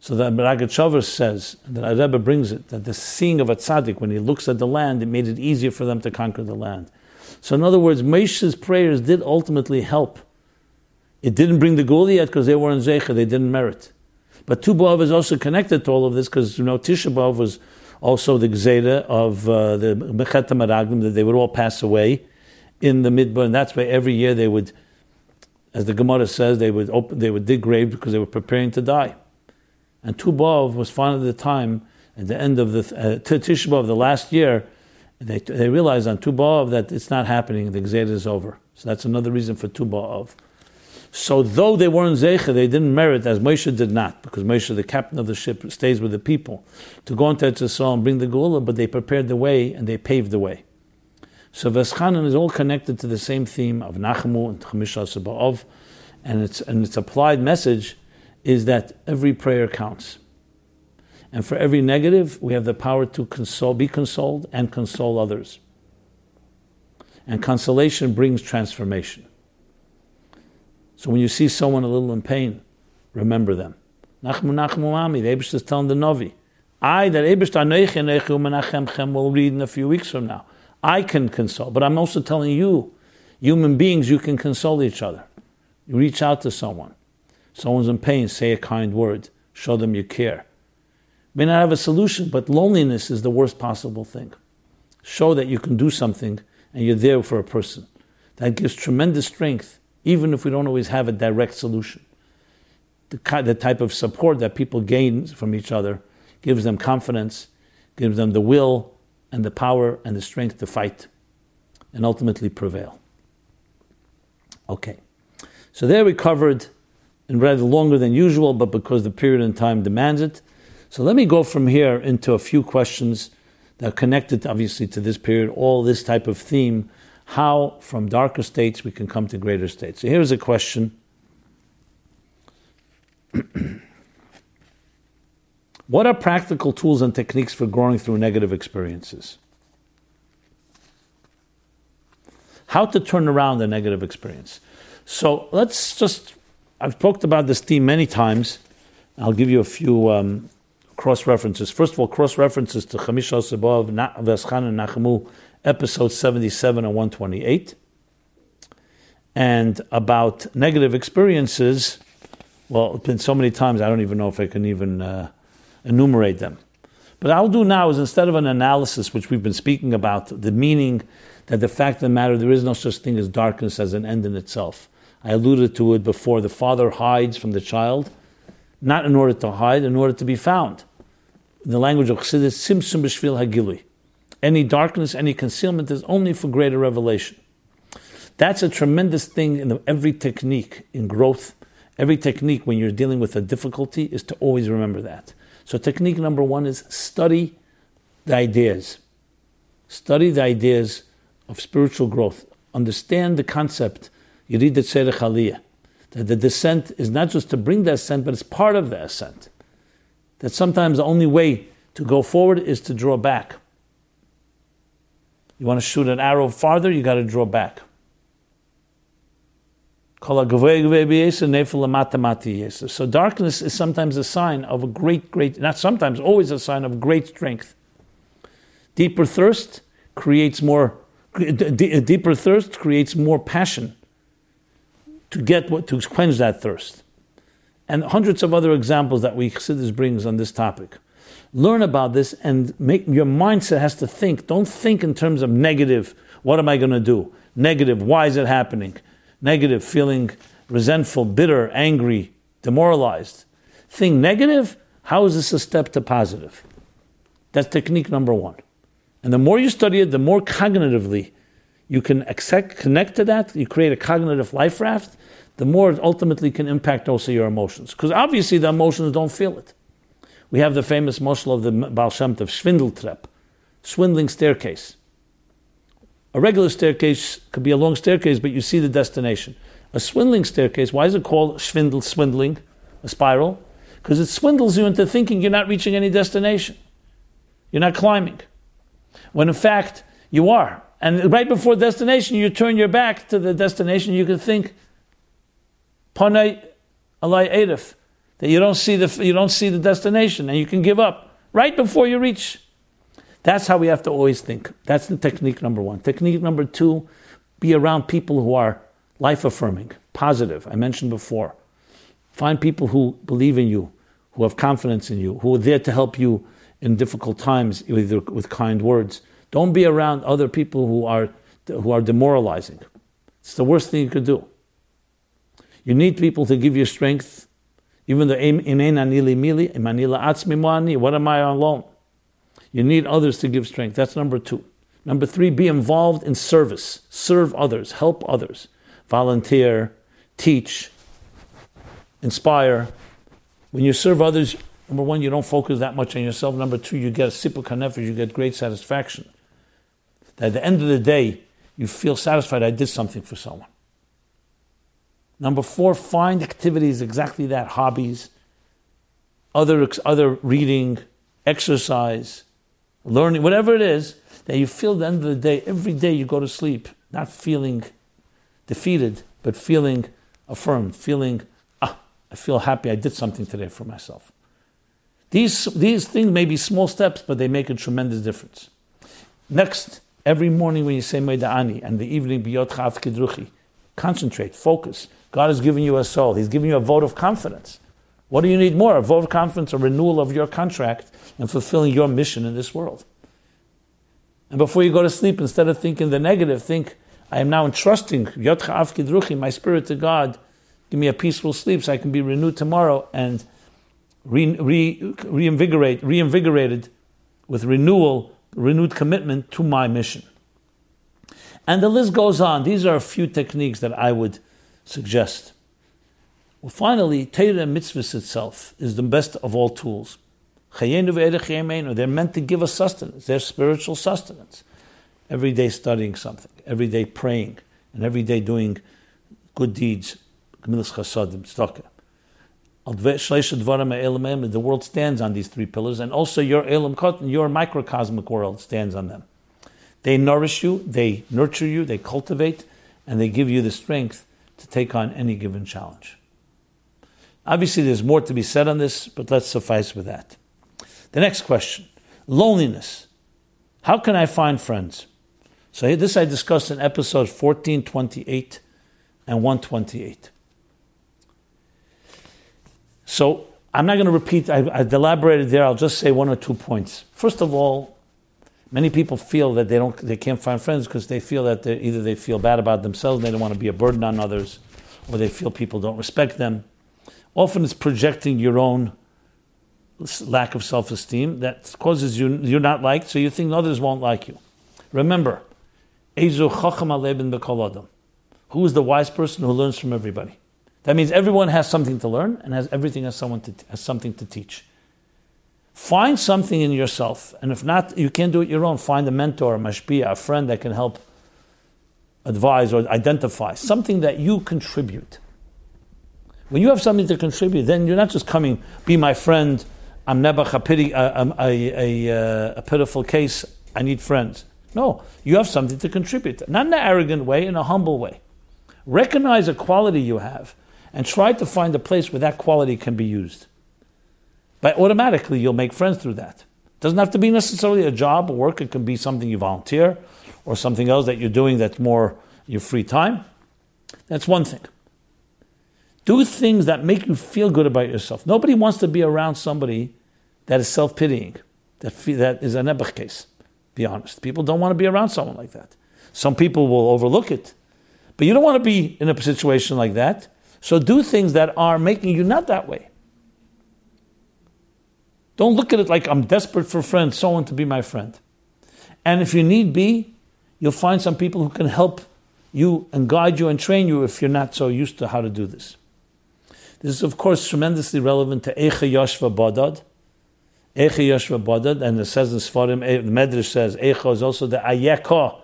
So the Ragat says, the Rebbe brings it, that the seeing of a tzaddik, when he looks at the land, it made it easier for them to conquer the land. So in other words, Moshe's prayers did ultimately help. It didn't bring the Geula yet because they were in Zecha, they didn't merit. But Tu B'Av is also connected to all of this because you know Tisha B'Av was also the Gzeda of uh, the Mecheta Maraglim, that they would all pass away in the Midbar, and that's why every year they would, as the Gemara says, they would open, they would dig graves because they were preparing to die. And Tu B'Av was finally the time, at the end of the uh, B'Av, the last year, they, they realized on Tu B'Av that it's not happening, the Gzeda is over. So that's another reason for Tu B'Av. So though they weren't Zeicha, they didn't merit as Moshe did not, because Moshe, the captain of the ship, stays with the people to go into Eretz Yisrael and bring the Geula, but they prepared the way and they paved the way. So Veschanan is all connected to the same theme of Nachamu and Chamisha Saba'ov, and its, and its applied message is that every prayer counts. And for every negative, we have the power to console, be consoled and console others. And consolation brings transformation. So when you see someone a little in pain, remember them. Nachmu Nachmu Ami, the Abish is telling the Novi. I, that Abish Menachem will read in a few weeks from now. I can console, but I'm also telling you, human beings, you can console each other. You reach out to someone. Someone's in pain, say a kind word. Show them you care. May not have a solution, but loneliness is the worst possible thing. Show that you can do something and you're there for a person. That gives tremendous strength even if we don't always have a direct solution. The, the type of support that people gain from each other gives them confidence, gives them the will and the power and the strength to fight and ultimately prevail. Okay, so there we covered in rather longer than usual, but because the period in time demands it. So let me go from here into a few questions that are connected, obviously, to this period, all this type of theme how from darker states we can come to greater states. So here's a question. what are practical tools and techniques for growing through negative experiences? how to turn around a negative experience. So let's just, I've talked about this theme many times. I'll give you a few um, cross references. First of all, cross references to Chamisha Sebov, Veschan and Nachmu, episode 77 and 128. And about negative experiences, well, it's been so many times, I don't even know if I can even uh, enumerate them. But I'll do now is instead of an analysis, which we've been speaking about, the meaning that the fact of the matter, there is no such thing as darkness as an end in itself. I alluded to it before. The father hides from the child, not in order to hide, in order to be found. In the language of Chassidus, Simsum B'Shvil Hagilui. Any darkness, any concealment is only for greater revelation. That's a tremendous thing in every technique in growth. Every technique when you're dealing with a difficulty is to always remember that. So, technique number one is study the ideas. Study the ideas of spiritual growth. Understand the concept, Yirid Tzerech Aliyah, that the descent is not just to bring the ascent, but it's part of the ascent. That sometimes the only way to go forward is to draw back. You want to shoot an arrow farther, you got to draw back. So darkness is sometimes a sign of a great, great, not sometimes, always a sign of great strength. Deeper thirst creates more, deeper thirst creates more passion to get what, to quench that thirst. And hundreds of other examples that we Chassidus brings on this topic. Learn about this and make your mindset has to think. Don't think in terms of negative. What am I going to do? Negative. Why is it happening? negative, feeling resentful, bitter, angry, demoralized. Think negative, how is this a step to positive? That's technique number one. And the more you study it, the more cognitively you can accept, connect to that, you create a cognitive life raft, the more it ultimately can impact also your emotions. Because obviously the emotions don't feel it. We have the famous moshel of the Baal Shem Tov, swindling staircase. A regular staircase could be a long staircase, but you see the destination. A swindling staircase, why is it called swindle, swindling, a spiral? Because it swindles you into thinking you're not reaching any destination. You're not climbing. When in fact, you are. And right before destination, you turn your back to the destination, you can think, Panay alay edif, that you don't see the you don't see the destination and you can give up right before you reach that's how we have to always think. That's the technique number one. Technique number two, be around people who are life affirming, positive. I mentioned before. Find people who believe in you, who have confidence in you, who are there to help you in difficult times, either with kind words. Don't be around other people who are, who are demoralizing. It's the worst thing you could do. You need people to give you strength, even though aim in an illimi, what am I alone? You need others to give strength. That's number two. Number three, be involved in service. Serve others, help others, volunteer, teach, inspire. When you serve others, number one, you don't focus that much on yourself. Number two, you get a sipuk hanefesh, you get great satisfaction. At the end of the day, you feel satisfied I did something for someone. Number four, find activities exactly that hobbies, other, other reading, exercise, learning, whatever it is, that you feel at the end of the day, every day you go to sleep, not feeling defeated, but feeling affirmed, feeling, ah, I feel happy I did something today for myself. These, these things may be small steps, but they make a tremendous difference. Next, every morning when you say Ani and the evening Biyot Chav Kidruchi, concentrate, focus. God has given you a soul. He's giving you a vote of confidence. What do you need more? A vote of confidence, a renewal of your contract, and fulfilling your mission in this world. And before you go to sleep, instead of thinking the negative, think, I am now entrusting my spirit to God. Give me a peaceful sleep so I can be renewed tomorrow and re, re, reinvigorate, reinvigorated with renewal, renewed commitment to my mission. And the list goes on. These are a few techniques that I would suggest. Well, finally, Torah mitzvahs itself is the best of all tools. They're meant to give us sustenance. They're spiritual sustenance. Every day studying something, every day praying, and every day doing good deeds. The world stands on these three pillars, and also your elam your microcosmic world stands on them. They nourish you, they nurture you, they cultivate, and they give you the strength take on any given challenge. Obviously, there's more to be said on this, but let's suffice with that. The next question loneliness. How can I find friends? So, this I discussed in episodes 1428 and 128. So, I'm not going to repeat, I, I've elaborated there, I'll just say one or two points. First of all, many people feel that they, don't, they can't find friends because they feel that either they feel bad about themselves, they don't want to be a burden on others, or they feel people don't respect them. Often it's projecting your own lack of self esteem that causes you, you're not liked, so you think others won't like you. Remember, who is the wise person who learns from everybody? That means everyone has something to learn and has everything has, someone to, has something to teach. Find something in yourself, and if not, you can't do it your own. Find a mentor, a mashpia, a friend that can help advise or identify something that you contribute. When you have something to contribute, then you're not just coming, be my friend, I'm Nebuch, a, pity, a, a, a, uh, a, pitiful case, I need friends. No, you have something to contribute. Not in an arrogant way, in a humble way. Recognize a quality you have and try to find a place where that quality can be used. But automatically, you'll make friends through that. It doesn't have to be necessarily a job or work, it can be something you volunteer or something else that you're doing that's more your free time. That's one thing. Do things that make you feel good about yourself. Nobody wants to be around somebody that is self pitying, that, that is a Nebuch case. Be honest. People don't want to be around someone like that. Some people will overlook it. But you don't want to be in a situation like that. So do things that are making you not that way. Don't look at it like I'm desperate for friends, someone to be my friend. And if you need be, you'll find some people who can help you and guide you and train you if you're not so used to how to do this. This is, of course, tremendously relevant to Eicha Yashva Badad. Eicha Yashva Badad, and it says in Sfarim, eh, the Medrash says, Eicha is also the Ayeka,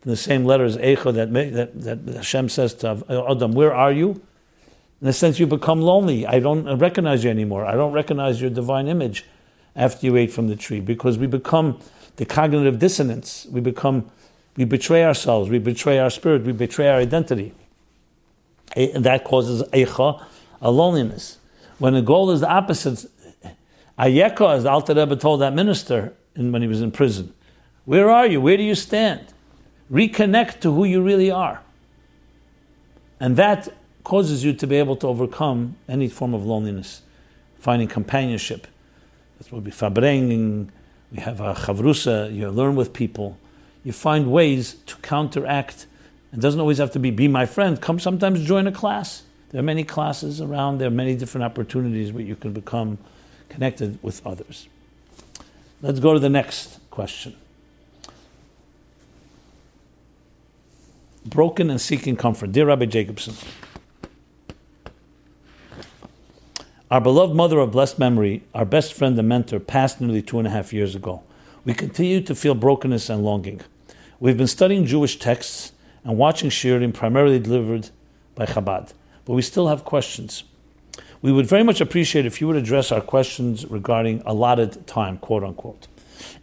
the same letter as Eicha that, that, that Hashem says to Adam, where are you? In a sense, you become lonely. I don't recognize you anymore. I don't recognize your divine image after you ate from the tree because we become the cognitive dissonance. We become, we betray ourselves, we betray our spirit, we betray our identity. And that causes Eicha, a loneliness. When the goal is the opposite, Ayeka, as the Alter Rebbe told that minister in, when he was in prison, where are you? Where do you stand? Reconnect to who you really are. And that causes you to be able to overcome any form of loneliness, finding companionship. That's what we farbreng, we have a chavrusa, you learn with people. You find ways to counteract. It doesn't always have to be be my friend. Come sometimes join a class. There are many classes around, there are many different opportunities where you can become connected with others. Let's go to the next question. Broken and seeking comfort. Dear Rabbi Jacobson, our beloved mother of blessed memory, our best friend and mentor, passed nearly two and a half years ago. We continue to feel brokenness and longing. We've been studying Jewish texts and watching shiurim primarily delivered by Chabad but we still have questions. We would very much appreciate if you would address our questions regarding allotted time, quote unquote.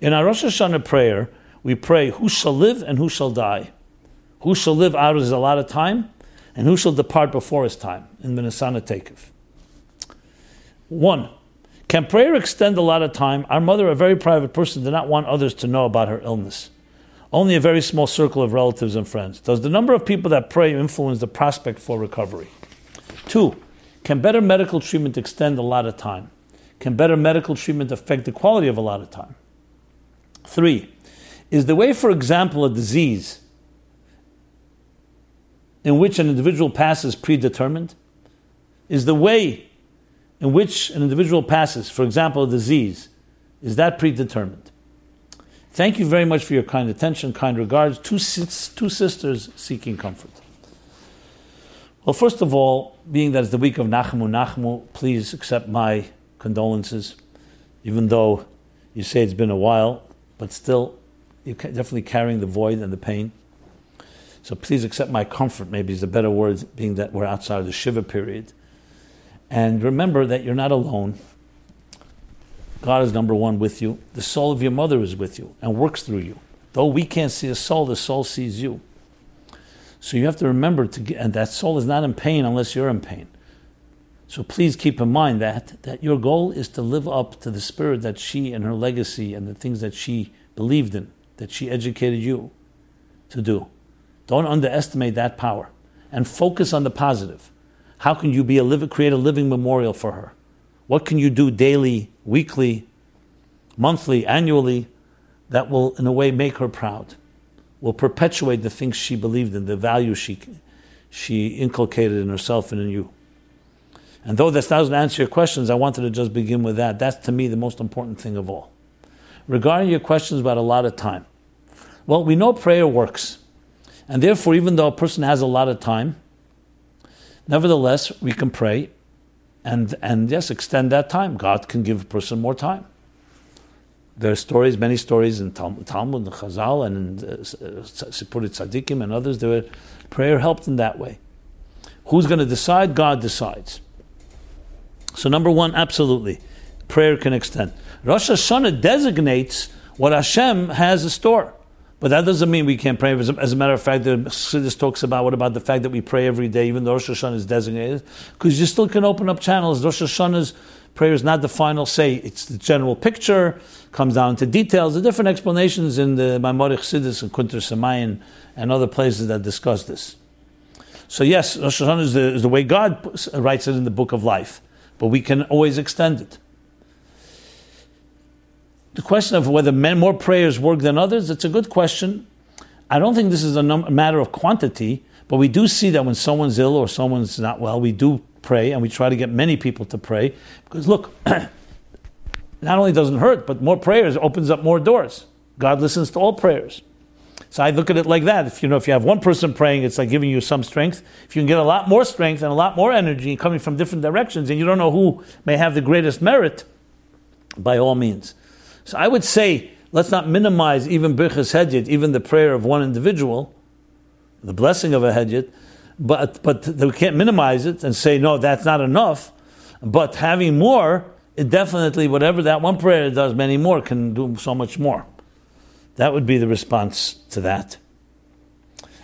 In our Rosh Hashanah prayer, we pray, Who shall live and who shall die? Who shall live out of his allotted time? And who shall depart before his time? In the Nisana Tekef. One, can prayer extend a lot of time? Our mother, a very private person, did not want others to know about her illness. Only a very small circle of relatives and friends. Does the number of people that pray influence the prospect for recovery? Two, can better medical treatment extend a lot of time? Can better medical treatment affect the quality of a lot of time? Three, is the way, for example, a disease in which an individual passes predetermined? Is the way in which an individual passes, for example, a disease, is that predetermined? Thank you very much for your kind attention, kind regards. Two, two sisters seeking comfort. Well, first of all, being that it's the week of Nachmu Nachmu, please accept my condolences, even though you say it's been a while, but still, you're definitely carrying the void and the pain. So please accept my comfort, maybe is a better word, being that we're outside of the Shiva period. And remember that you're not alone. God is number one with you. The soul of your mother is with you and works through you. Though we can't see a soul, the soul sees you. So you have to remember to get, and that soul is not in pain unless you're in pain. So please keep in mind that that your goal is to live up to the spirit that she and her legacy and the things that she believed in, that she educated you to do. Don't underestimate that power and focus on the positive. How can you be a live, create a living memorial for her? What can you do daily, weekly, monthly, annually that will, in a way, make her proud? Will perpetuate the things she believed in, the values she, she inculcated in herself and in you. And though this doesn't answer your questions, I wanted to just begin with that. That's to me the most important thing of all. Regarding your questions about a lot of time, well, we know prayer works. And therefore, even though a person has a lot of time, nevertheless, we can pray and, and yes, extend that time. God can give a person more time. There are stories, many stories in Talmud, and Chazal and in uh, Sipur Tzadikim and others. There, prayer helped in that way. Who's going to decide? God decides. So, number one, absolutely, prayer can extend. Rosh Hashanah designates what Hashem has in store. But that doesn't mean we can't pray. As a, as a matter of fact, the Chassidus talks about what about the fact that we pray every day, even though Rosh Hashanah is designated, because you still can open up channels. Rosh Hashanah's prayer is not the final say; it's the general picture. Comes down to details. The different explanations in the Maimonides Chassidus and Kunter Semayin and other places that discuss this. So yes, Rosh Hashanah is the, is the way God writes it in the Book of Life, but we can always extend it. The question of whether men, more prayers work than others, it's a good question. I don't think this is a, num- matter of quantity, but we do see that when someone's ill or someone's not well, we do pray and we try to get many people to pray. Because look, not only doesn't hurt, but more prayers opens up more doors. God listens to all prayers. So I look at it like that. If you know, if you have one person praying, it's like giving you some strength. If you can get a lot more strength and a lot more energy coming from different directions, and you don't know who may have the greatest merit, by all means. So I would say, let's not minimize even Birchas Hedyot, even the prayer of one individual, the blessing of a Hedyot, but, but we can't minimize it and say, no, that's not enough. But having more, it definitely, whatever that one prayer does, many more can do so much more. That would be the response to that.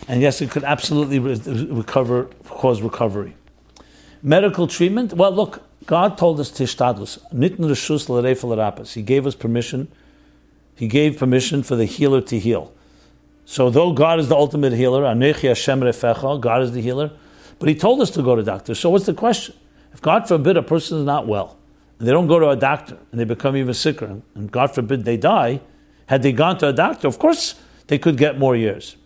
And yes, it could absolutely recover, cause recovery. Medical treatment, well, look, God told us tishtadlus, nitn reshus l'reif He gave us permission. He gave permission for the healer to heal. So though God is the ultimate healer, Anechi Hashem refecha, God is the healer, but He told us to go to doctors. So what's the question? If God forbid a person is not well, and they don't go to a doctor, and they become even sicker, and God forbid they die, had they gone to a doctor, of course they could get more years.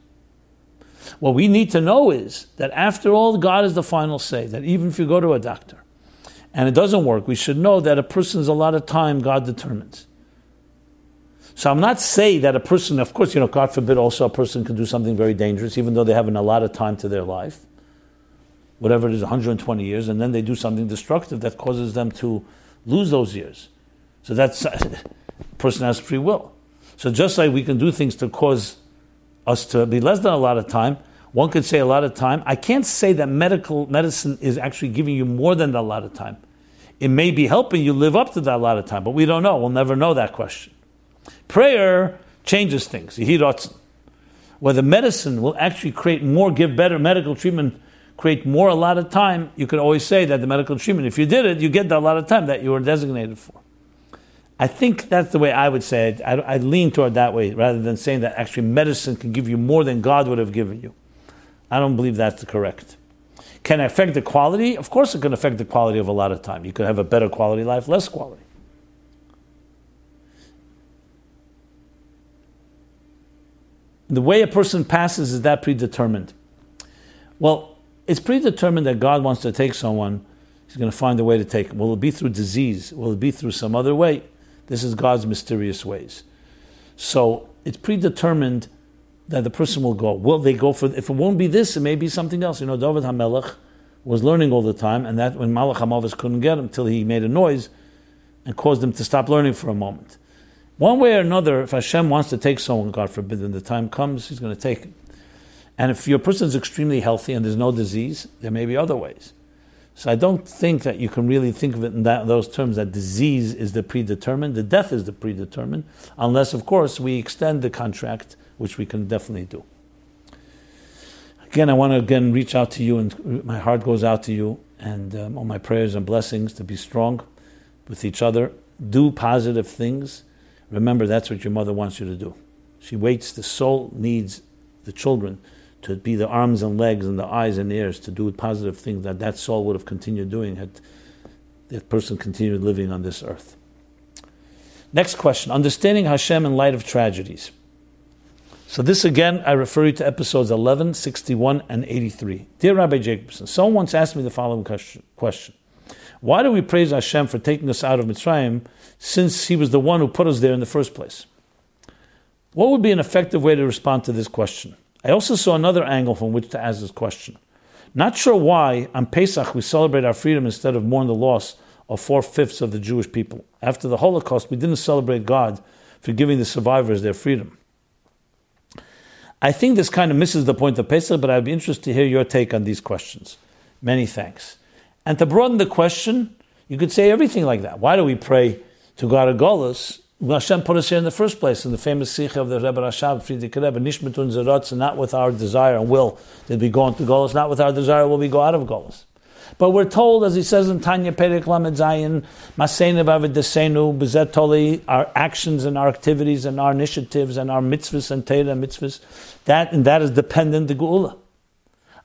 What we need to know is that after all, God is the final say, that even if you go to a doctor, and it doesn't work, we should know that a person's a lot of time God determines. So I'm not saying that a person, of course, you know, God forbid, also a person can do something very dangerous, even though they haven't a lot of time to their life, whatever it is, 120 years, and then they do something destructive that causes them to lose those years. So that's a person has free will. So just like we can do things to cause us to be less than a lot of time, one could say a lot of time. I can't say that medical medicine is actually giving you more than a lot of time. It may be helping you live up to that a lot of time, but we don't know. We'll never know that question. Prayer changes things. Whether medicine will actually create more, give better medical treatment, create more a lot of time, you could always say that the medical treatment, if you did it, you get that a lot of time that you were designated for. I think that's the way I would say it. I, I lean toward that way rather than saying that actually medicine can give you more than God would have given you. I don't believe that's correct. Can it affect the quality? Of course, it can affect the quality of a lot of time. You could have a better quality life, less quality. The way a person passes is that predetermined. Well, it's predetermined that God wants to take someone. He's going to find a way to take him. Will it be through disease? Will it be through some other way? This is God's mysterious ways. So it's predetermined that the person will go. Will they go for? If it won't be this, it may be something else. You know, David Hamelech was learning all the time, and that when Malach Hamavis couldn't get him till he made a noise and caused him to stop learning for a moment. One way or another, if Hashem wants to take someone, God forbid, when the time comes, He's going to take him. And if your person is extremely healthy and there's no disease, there may be other ways. So I don't think that you can really think of it in that, those terms that disease is the predetermined, the death is the predetermined, unless, of course, we extend the contract, which we can definitely do. Again, I want to again reach out to you, and my heart goes out to you, and um, all my prayers and blessings to be strong with each other. Do positive things. Remember, that's what your mother wants you to do. She waits. The soul needs the children to be the arms and legs and the eyes and ears to do positive things that that soul would have continued doing had that person continued living on this earth. Next question: Understanding Hashem in light of tragedies. So this again, I refer you to episodes 11, 61, and 83. Dear Rabbi Jacobson, someone once asked me the following question. Why do we praise Hashem for taking us out of Mitzrayim since He was the one who put us there in the first place? What would be an effective way to respond to this question? I also saw another angle from which to ask this question. Not sure why on Pesach we celebrate our freedom instead of mourn the loss of four fifths of the Jewish people. After the Holocaust, we didn't celebrate God for giving the survivors their freedom. I think this kind of misses the point of Pesach, but I'd be interested to hear your take on these questions. Many thanks. And to broaden the question, you could say everything like that. Why do we pray to God of Golas? Hashem put us here in the first place, in the famous sicha of the Rebbe Rashab, Frierdiker Rebbe, Nishmatun Zeratz, not with our desire and will did we go into Golas, not with our desire will we go out of Golas. But we're told, as he says in Tanya Perek Lamed Zayin, Masena Vavidesenu, Bezetoli, our actions and our activities and our initiatives and our mitzvahs and Torah mitzvahs, that, and that is dependent the Geula.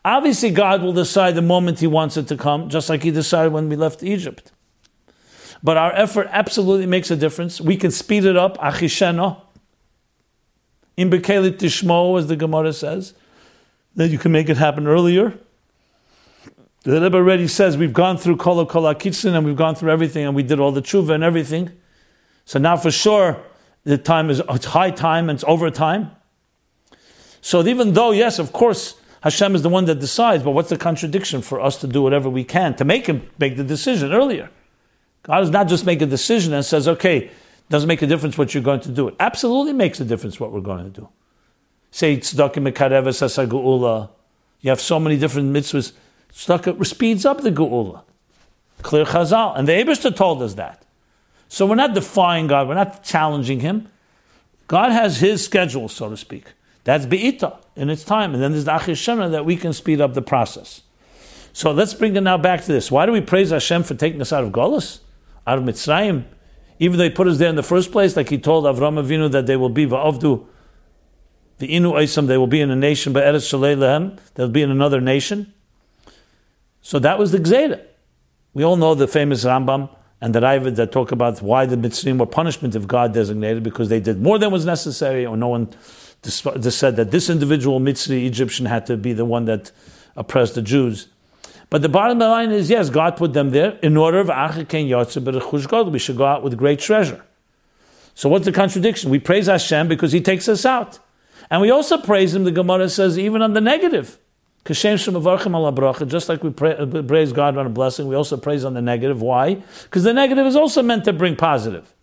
Obviously, God will decide the moment He wants it to come, just like He decided when we left Egypt. But our effort absolutely makes a difference. We can speed it up. Achishena. In Bekelit Tishmo, as the Gemara says, that you can make it happen earlier. The Rebbe already says we've gone through Kol Kol and we've gone through everything and we did all the tshuva and everything. So now for sure the time is it's high time and it's over time. So even though, yes, of course, Hashem is the one that decides, but what's the contradiction for us to do whatever we can to make him make the decision earlier? God does not just make a decision and says, okay, doesn't make a difference what you're going to do. It absolutely makes a difference what we're going to do. Say tzedakah mekareves. You have so many different mitzvahs. Tzedakah speeds up the geula. Clear chazal. And the Abishta told us that. So we're not defying God. We're not challenging Him. God has His schedule, so to speak. That's be'ita in its time. And then there's the Achishena that we can speed up the process. So let's bring it now back to this. Why do we praise Hashem for taking us out of Golas? out of Mitzrayim, even though he put us there in the first place, like he told Avram Avinu that they will be va'avdu, the inu Isam, they will be in a nation, but Eretz Shalei Lehem, they'll be in another nation. So that was the Gzeda. We all know the famous Rambam and the Raavad that talk about why the Mitzrayim were punishment of God designated, because they did more than was necessary, or no one said that this individual Mitzri Egyptian had to be the one that oppressed the Jews. But the bottom line is, yes, God put them there in order of we should go out with great treasure. So what's the contradiction? We praise Hashem because He takes us out. And we also praise Him, the Gemara says, even on the negative. Just like we uh, praise God on a blessing, we also praise on the negative. Why? Because the negative is also meant to bring positive.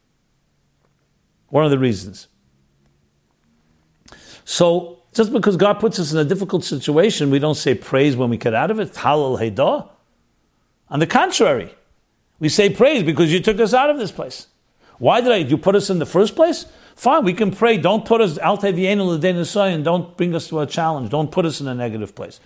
One of the reasons. So just because God puts us in a difficult situation, we don't say praise when we get out of it. Halal Haidah. On the contrary, we say praise because you took us out of this place. Why did I? You put us in the first place? Fine, we can pray. Don't put us al and don't bring us to a challenge. Don't put us in a negative place.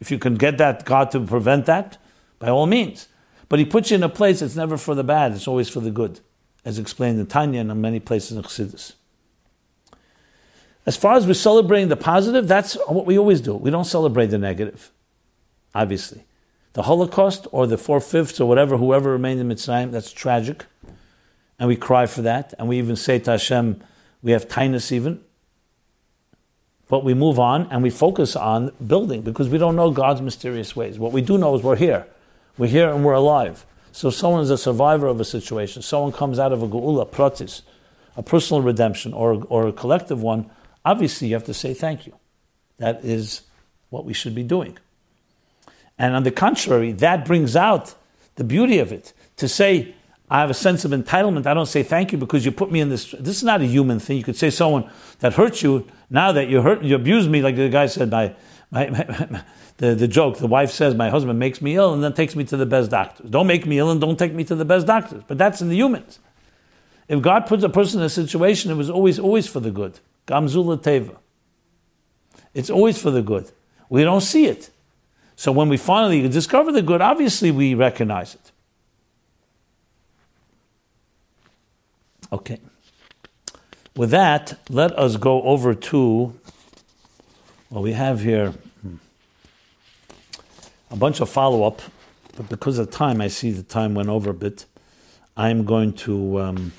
If you can get that God to prevent that, by all means. But He puts you in a place that's never for the bad; it's always for the good, as explained in Tanya and in many places in Chassidus. As far as we're celebrating the positive, that's what we always do. We don't celebrate the negative, obviously. The Holocaust or the four fifths or whatever, whoever remained in Mitzrayim, that's tragic. And we cry for that. And we even say to Hashem, we have tinus even. But we move on and we focus on building because we don't know God's mysterious ways. What we do know is we're here. We're here and we're alive. So someone is a survivor of a situation. Someone comes out of a geula, pratis, a personal redemption or, or a collective one obviously you have to say thank you. That is what we should be doing. And on the contrary, that brings out the beauty of it. To say, I have a sense of entitlement, I don't say thank you because you put me in this. This is not a human thing. You could say someone that hurt you, now that you hurt, you abuse me, like the guy said, my, my, my, the, the joke, the wife says, my husband makes me ill and then takes me to the best doctors. Don't make me ill and don't take me to the best doctors. But that's in the humans. If God puts a person in a situation, it was always, always for the good. Gamzula teva. It's always for the good. We don't see it. So when we finally discover the good, obviously we recognize it. Okay. With that, let us go over to well, we have here hmm, a bunch of follow up, but because of time, I see the time went over a bit. I'm going to, um,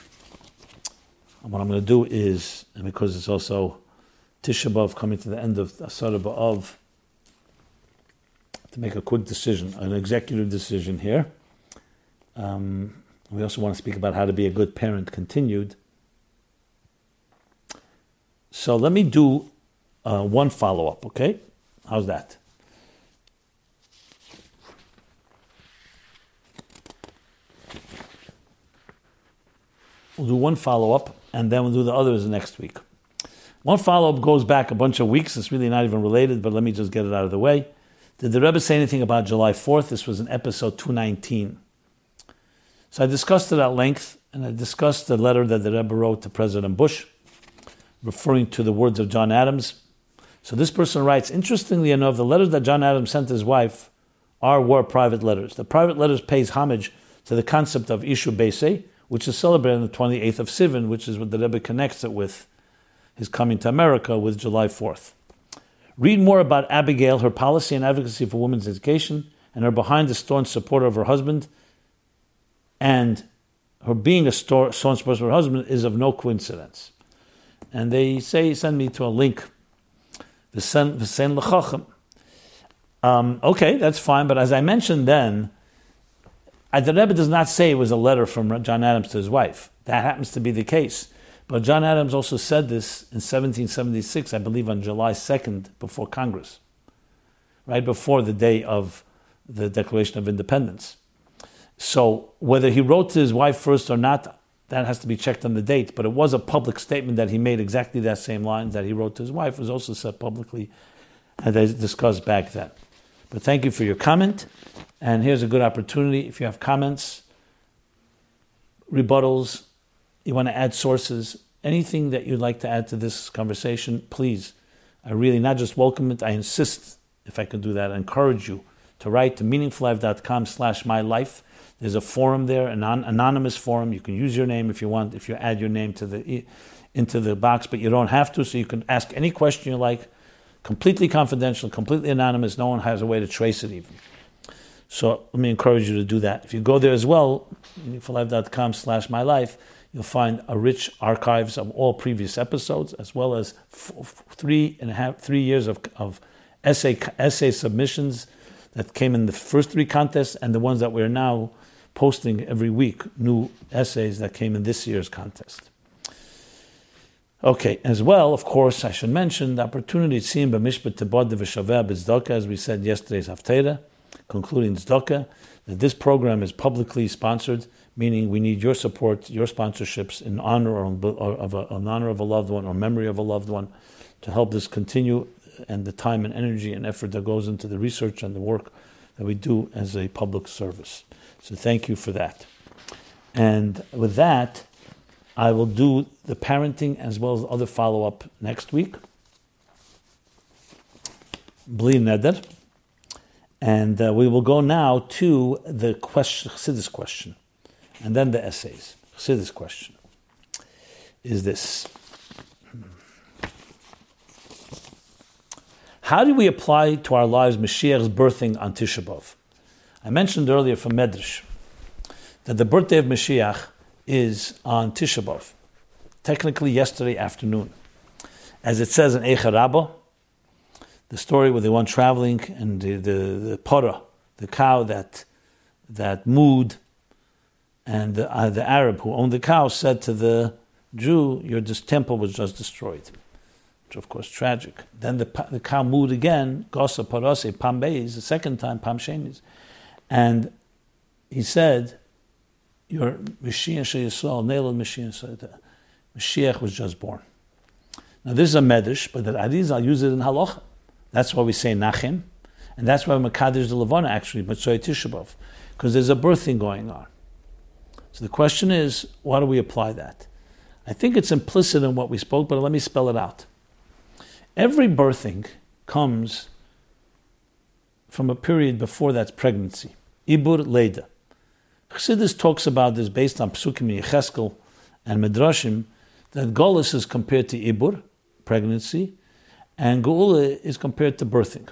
what I'm going to do is, and because it's also Tisha B'Av coming to the end of Asar B'Av, to make a quick decision, an executive decision here. Um, we also want to speak about how to be a good parent continued. So let me do uh, one follow up, okay? How's that? We'll do one follow up and then we'll do the others next week. One follow up goes back a bunch of weeks. It's really not even related, but let me just get it out of the way. Did the Rebbe say anything about July 4th? This was in episode 219. So I discussed it at length, and I discussed the letter that the Rebbe wrote to President Bush, referring to the words of John Adams, so this person writes, interestingly enough, the letters that John Adams sent his wife are were private letters. The private letters pays homage to the concept of Ishu Beisei, which is celebrated on the 28th of Sivan, which is what the Rebbe connects it with his coming to America with July 4th. Read more about Abigail, her policy and advocacy for women's education, and her behind the staunch supporter of her husband, and her being a staunch supporter of her husband is of no coincidence. And they say, send me to a link. Um, okay, that's fine. But as I mentioned then, the Rebbe does not say it was a letter from John Adams to his wife. That happens to be the case. But John Adams also said this in 1776, I believe on July 2nd, before Congress, right before the day of the Declaration of Independence. So whether he wrote to his wife first or not, that has to be checked on the date. But it was a public statement that he made exactly that same lines that he wrote to his wife was also said publicly, as I discussed back then. But thank you for your comment. And here's a good opportunity. If you have comments, rebuttals, you want to add sources, anything that you'd like to add to this conversation, please. I really not just welcome it, I insist, if I can do that, I encourage you to write to meaningfullife.com slash my life there's a forum there, an anonymous forum. You can use your name if you want, if you add your name to the into the box, but you don't have to. So you can ask any question you like, completely confidential, completely anonymous. No one has a way to trace it even. So let me encourage you to do that. If you go there as well, meaningfullife.com slash my life, you'll find a rich archives of all previous episodes, as well as f- three and a half, three years of, of essay essay submissions that came in the first three contests and the ones that we're now posting every week new essays that came in this year's contest. Okay, as well, of course, I should mention the opportunity seen by Mishpat Tebod V'Shaveh as we said yesterday's Haftarah, concluding Zdaka, that this program is publicly sponsored, meaning we need your support, your sponsorships in honor of a, in honor of a loved one or memory of a loved one to help this continue and the time and energy and effort that goes into the research and the work that we do as a public service. So thank you for that. And with that, I will do the parenting as well as other follow up next week. Bli neder. And uh, we will go now to the question, question, and then the essays. Chassidus question is this. How do we apply to our lives Mashiach's birthing on Tisha B'Av? I mentioned earlier from Medrash that the birthday of Mashiach is on Tisha B'Av, technically yesterday afternoon. As it says in Eicha Rabbah, the story where they went traveling and the, the, the the cow that, that mooed, and the, uh, the Arab who owned the cow said to the Jew, Your temple was just destroyed. Which, of course, tragic. Then the, the cow mooed again, Gosa Parase, Pambeis, the second time, Pamshenis. And he said, Your Mashiach Yisrael, Nelad Mashiach Mashiach was just born. Now this is a medish, but the Arizal use it in halacha. That's why we say Nachim. And that's why Makadish the Levana actually, Matzoy Tishabov, because there's a birthing going on. So the question is, why do we apply that? I think it's implicit in what we spoke, but let me spell it out. Every birthing comes from a period before that's pregnancy. Ibur Leda. Chassidus talks about this based on Psukim Yecheskel and Midrashim, that Golis is compared to Ibur, pregnancy, and Geula is compared to birthing.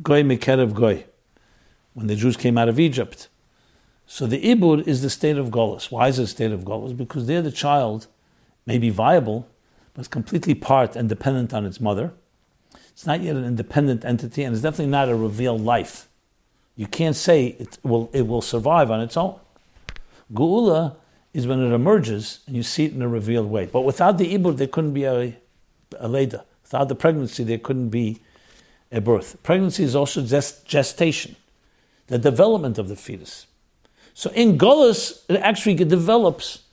Goy Mekerev Goy, when the Jews came out of Egypt. So the Ibur is the state of Golis. Why is it a state of Golis? Because there the child may be viable, but it's completely part and dependent on its mother. It's not yet an independent entity, and it's definitely not a revealed life. You can't say it will, it will survive on its own. Geula is when it emerges and you see it in a revealed way. But without the Ibur, there couldn't be a, a Leda. Without the pregnancy, there couldn't be a birth. Pregnancy is also gest- gestation, the development of the fetus. So in Golas, it actually develops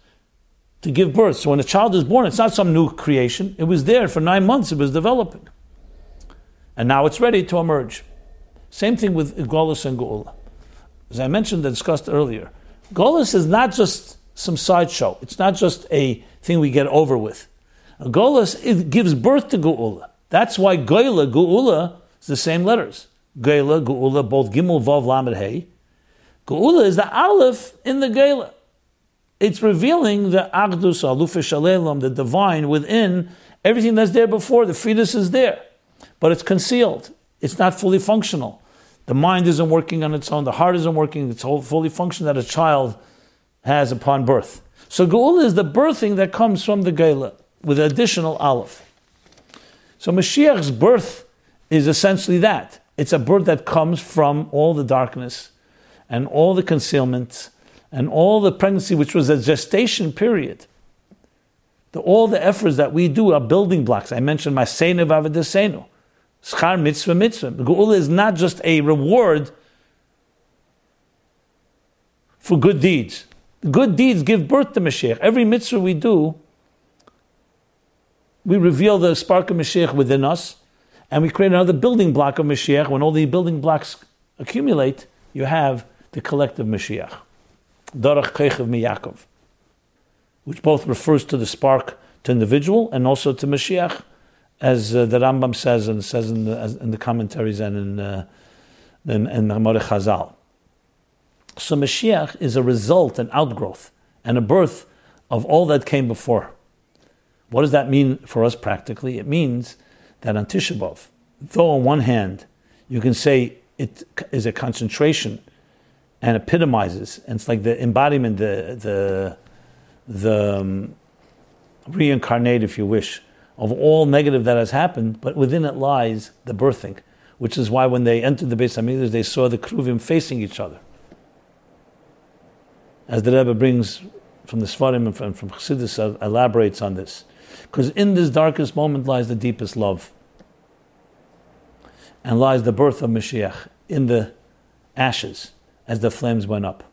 to give birth. So when a child is born, it's not some new creation. It was there for nine months, it was developing. And now it's ready to emerge. Same thing with Golas and Geula. As I mentioned and discussed earlier, Golas is not just some sideshow. It's not just a thing we get over with. Golas it gives birth to Geula. That's why Goila, Geula, is the same letters. Goila, Geula, both Gimel, Vav, Lamed, Hey. Geula is the Aleph in the Geila. It's revealing the Agdus, Alufa Shalelam, the divine within everything that's there before. The fetus is there, but it's concealed. It's not fully functional. The mind isn't working on its own. The heart isn't working. It's fully functional that a child has upon birth. So Geula is the birthing that comes from the Geila with additional Aleph. So Mashiach's birth is essentially that. It's a birth that comes from all the darkness and all the concealment and all the pregnancy, which was a gestation period. The, all the efforts that we do are building blocks. I mentioned my Seinu Vavadesenu. Schar mitzvah mitzvah. The Geula is not just a reward for good deeds. Good deeds give birth to Mashiach. Every mitzvah we do, we reveal the spark of Mashiach within us, and we create another building block of Mashiach. When all the building blocks accumulate, you have the collective Mashiach. Dorach Darach Kechav Miyakov, which both refers to the spark to individual and also to Mashiach, as uh, the Rambam says and says in the, in the commentaries and in uh, in, in Chazal. So Mashiach is a result, an outgrowth, and a birth of all that came before. What does that mean for us practically? It means that on Tisha B'Av, though on one hand you can say it is a concentration and epitomizes, and it's like the embodiment, the the the um, reincarnate, if you wish, of all negative that has happened, but within it lies the birthing, which is why when they entered the Beis Hamikdash, they saw the Kruvim facing each other. As the Rebbe brings from the Svarim and from, Chassidus, uh, elaborates on this. Because in this darkest moment lies the deepest love. And lies the birth of Mashiach in the ashes as the flames went up.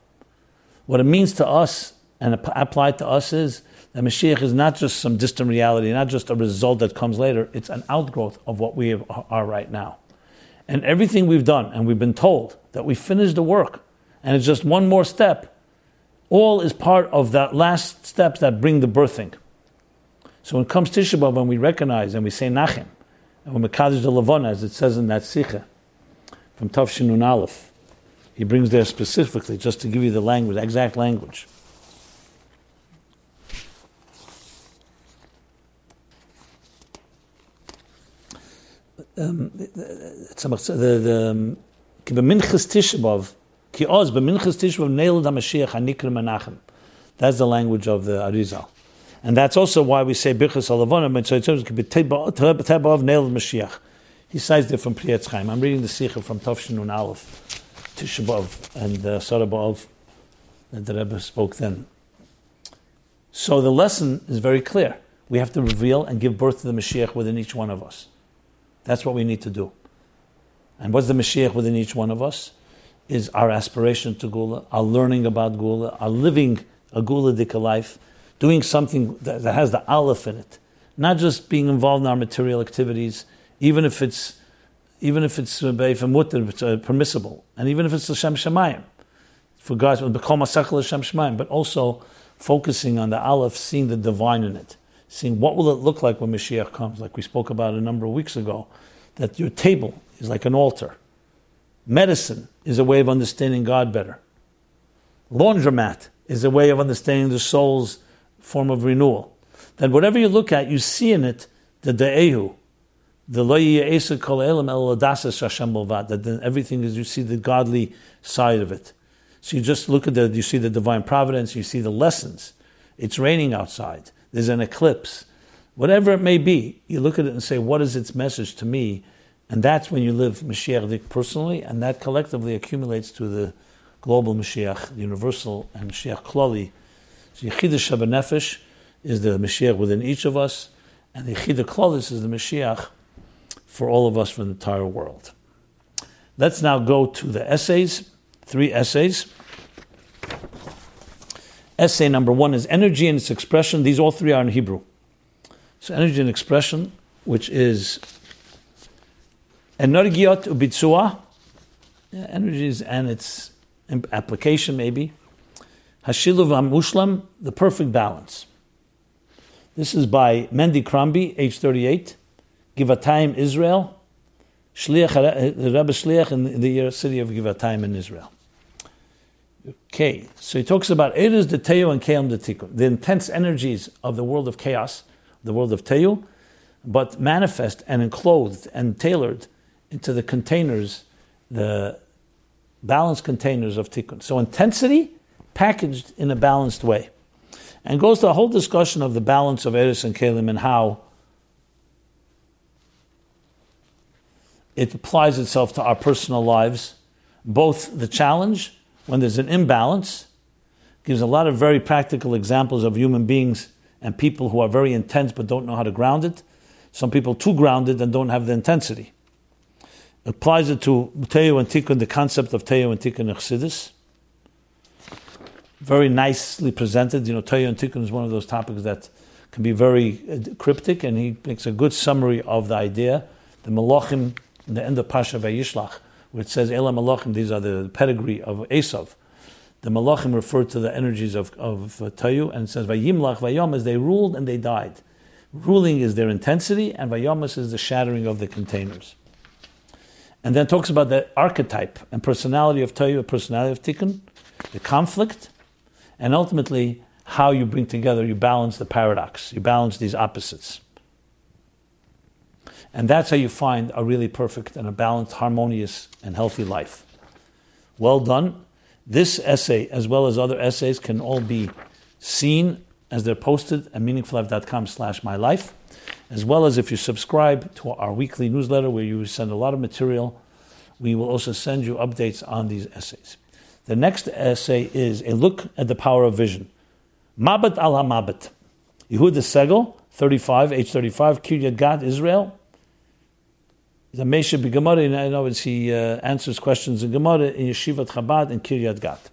What it means to us and applied to us is that Mashiach is not just some distant reality, not just a result that comes later, it's an outgrowth of what we are right now. And everything we've done, and we've been told that we finished the work, and it's just one more step, all is part of that last steps that bring the birthing. So when it comes Tisha B'Av, when we recognize and we say Nachem, and when Mekadosh the Levana, as it says in that Sicha, from Tav Shinun Aleph, he brings there specifically, just to give you the language, exact language. Um, the the Tishabov ki oz b'minchas Tisha B'Av hanikra menachem. That's the language of the Arizal, and that's also why we say birchas alavona. But so it's ki b'tebov nailed Mashiach. He cites it from Pri Chaim. I'm reading the Sicha from Tavshin Aleph. Tisha B'Av and uh, Sarah B'Av that the Rebbe spoke then. So the lesson is very clear. We have to reveal and give birth to the Mashiach within each one of us. That's what we need to do. And what's the Mashiach within each one of us? Is our aspiration to Geula, our learning about Geula, our living a Geuladic life, doing something that, that has the Aleph in it, not just being involved in our material activities, even if it's even if it's uh, uh, permissible, and even if it's Hashem Shemayim, for God's but also focusing on the Aleph, seeing the divine in it, seeing what will it look like when Mashiach comes, like we spoke about a number of weeks ago, that your table is like an altar. Medicine is a way of understanding God better. Laundromat is a way of understanding the soul's form of renewal. That whatever you look at, you see in it the De'ehu, the Esa Kol Elam El that everything is, you see the godly side of it. So you just look at the, you see the divine providence, you see the lessons. It's raining outside, there's an eclipse. Whatever it may be, you look at it and say, what is its message to me? And that's when you live Mashiach personally, and that collectively accumulates to the global Mashiach, the universal, and Mashiach Klali. So Yechidah Nefesh is the Mashiach within each of us, and the Yechidah Klolis is the Mashiach for all of us from the entire world. Let's now go to the essays, three essays. Essay number one is energy and its expression. These all three are in Hebrew. So energy and expression, which is energiot ubitzua, energies and its application maybe. Hashiluv Amushlam, the perfect balance. This is by Mendy Crombie, age 38, Givatayim, Israel, Shliach, Rebbe Shliach in the city of Givatayim in Israel. Okay, so he talks about Eres the Tohu and Keam the Tikkun, the intense energies of the world of chaos, the world of Tohu, but manifest and enclosed and tailored into the containers, the balanced containers of tikkun. So intensity packaged in a balanced way. And goes to a whole discussion of the balance of Eris and Kalim and how it applies itself to our personal lives, both the challenge when there's an imbalance, gives a lot of very practical examples of human beings and people who are very intense but don't know how to ground it. Some people too grounded and don't have the intensity applies it to Tohu and Tikkun, the concept of Tohu and Tikkun Chassidus. Very nicely presented. You know, Tohu and Tikkun is one of those topics that can be very uh, cryptic, and he makes a good summary of the idea. The Malachim, in the end of Pasha Vayishlach, it says Elam Malachim, these are the pedigree of Esav. The Malachim refer to the energies of, of uh, Tohu, and says Vayimlach Vayamas, they ruled and they died. Ruling is their intensity, and Vayamas is the shattering of the containers and then talks about the archetype and personality of Tohu, personality of Tikkun, the conflict, and ultimately how you bring together, you balance the paradox, you balance these opposites. And that's how you find a really perfect and a balanced, harmonious, and healthy life. Well done. This essay, as well as other essays, can all be seen as they're posted at meaningfullife.com slash my life as well as if you subscribe to our weekly newsletter where you send a lot of material, we will also send you updates on these essays. The next essay is a look at the power of vision. Mabat al Hamabat. Yehuda Segel, 35, age 35, Kiryat Gat, Israel. The Mesha Gemara, in other words, he uh, answers questions in Gemara in Yeshivat Chabad in Kiryat Gat.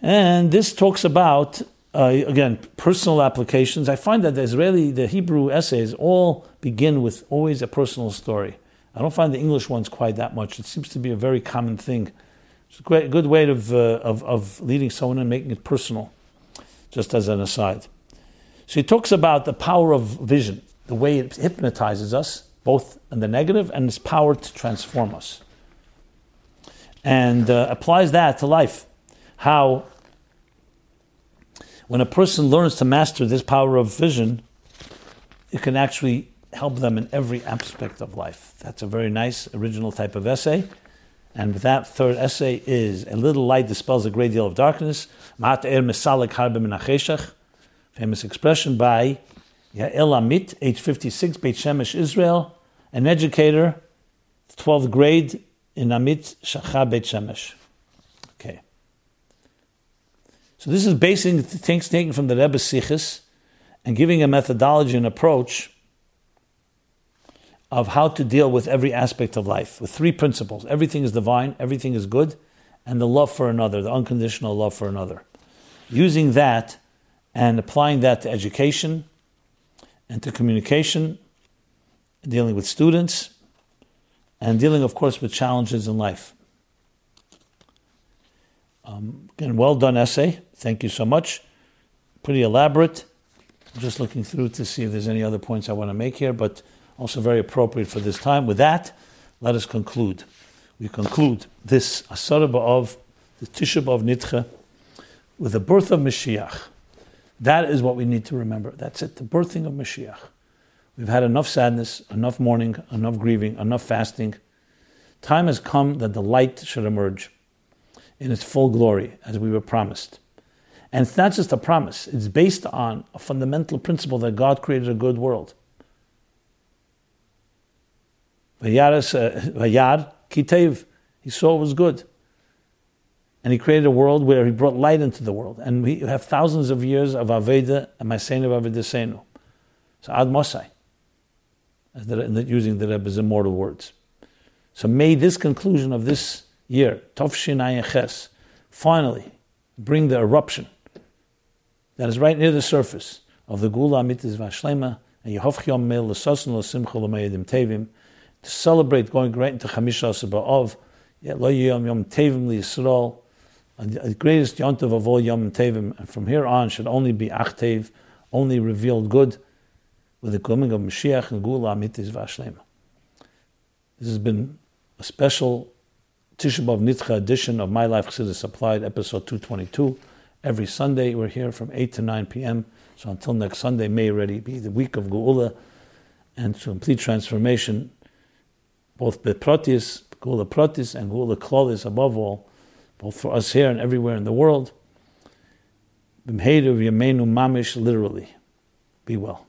And this talks about uh, again, personal applications. I find that the Israeli, the Hebrew essays all begin with always a personal story. I don't find the English ones quite that much. It seems to be a very common thing. It's a great, good way of, uh, of, of leading someone and making it personal, just as an aside. So he talks about the power of vision, the way it hypnotizes us, both in the negative and its power to transform us. And uh, applies that to life. How when a person learns to master this power of vision, it can actually help them in every aspect of life. That's a very nice, original type of essay. And that third essay is A Little Light Dispels a Great Deal of Darkness. Famous expression by Yael Amit, age 56, Beit Shemesh, Israel, an educator, 12th grade in Amit Shacha Beit Shemesh. Okay. So this is basically things taken from the Rebbe Sichos and giving a methodology and approach of how to deal with every aspect of life with three principles. Everything is divine, everything is good, and the love for another, the unconditional love for another. Using that and applying that to education, intercommunication, dealing with students, and dealing, of course, with challenges in life. Um, again, well done essay. Thank you so much. Pretty elaborate. I'm just looking through to see if there's any other points I want to make here, but also very appropriate for this time. With that, let us conclude. We conclude this Asara of the Tisha of Nitche with the birth of Mashiach. That is what we need to remember. That's it, the birthing of Mashiach. We've had enough sadness, enough mourning, enough grieving, enough fasting. Time has come that the light should emerge in its full glory, as we were promised. And it's not just a promise, it's based on a fundamental principle that God created a good world. Vayar uh, kitev, he saw it was good. And he created a world where he brought light into the world. And we have thousands of years of Aveda and Masenu of Avedesenu. So Ad Mosai, using the Rebbe's immortal words. So may this conclusion of this year, Tov Ches, finally bring the eruption that is right near the surface of the Geula Amitis Vashlema and Yehovchiom Mel L'Sosn L'Simcha L'Meyedim Tevim to celebrate going right into Chamisha Sabah Lo Yom Yom Tevim L'Yisrael the greatest yontav of all Yom Tevim, and from here on should only be Achtev, only revealed good, with the coming of Mashiach and Geula Amitis Vashlema. This has been a special Tisha B'Av Nitcha edition of My Life Chassidus Applied, episode 222. Every Sunday we're here from 8 to 9 p.m. So until next Sunday, may already be the week of Geula and to complete transformation, both Beprotis, Geula Protis, and Geula Klolis above all, both for us here and everywhere in the world. B'mheidu Yemenu Mamish, literally. Be well.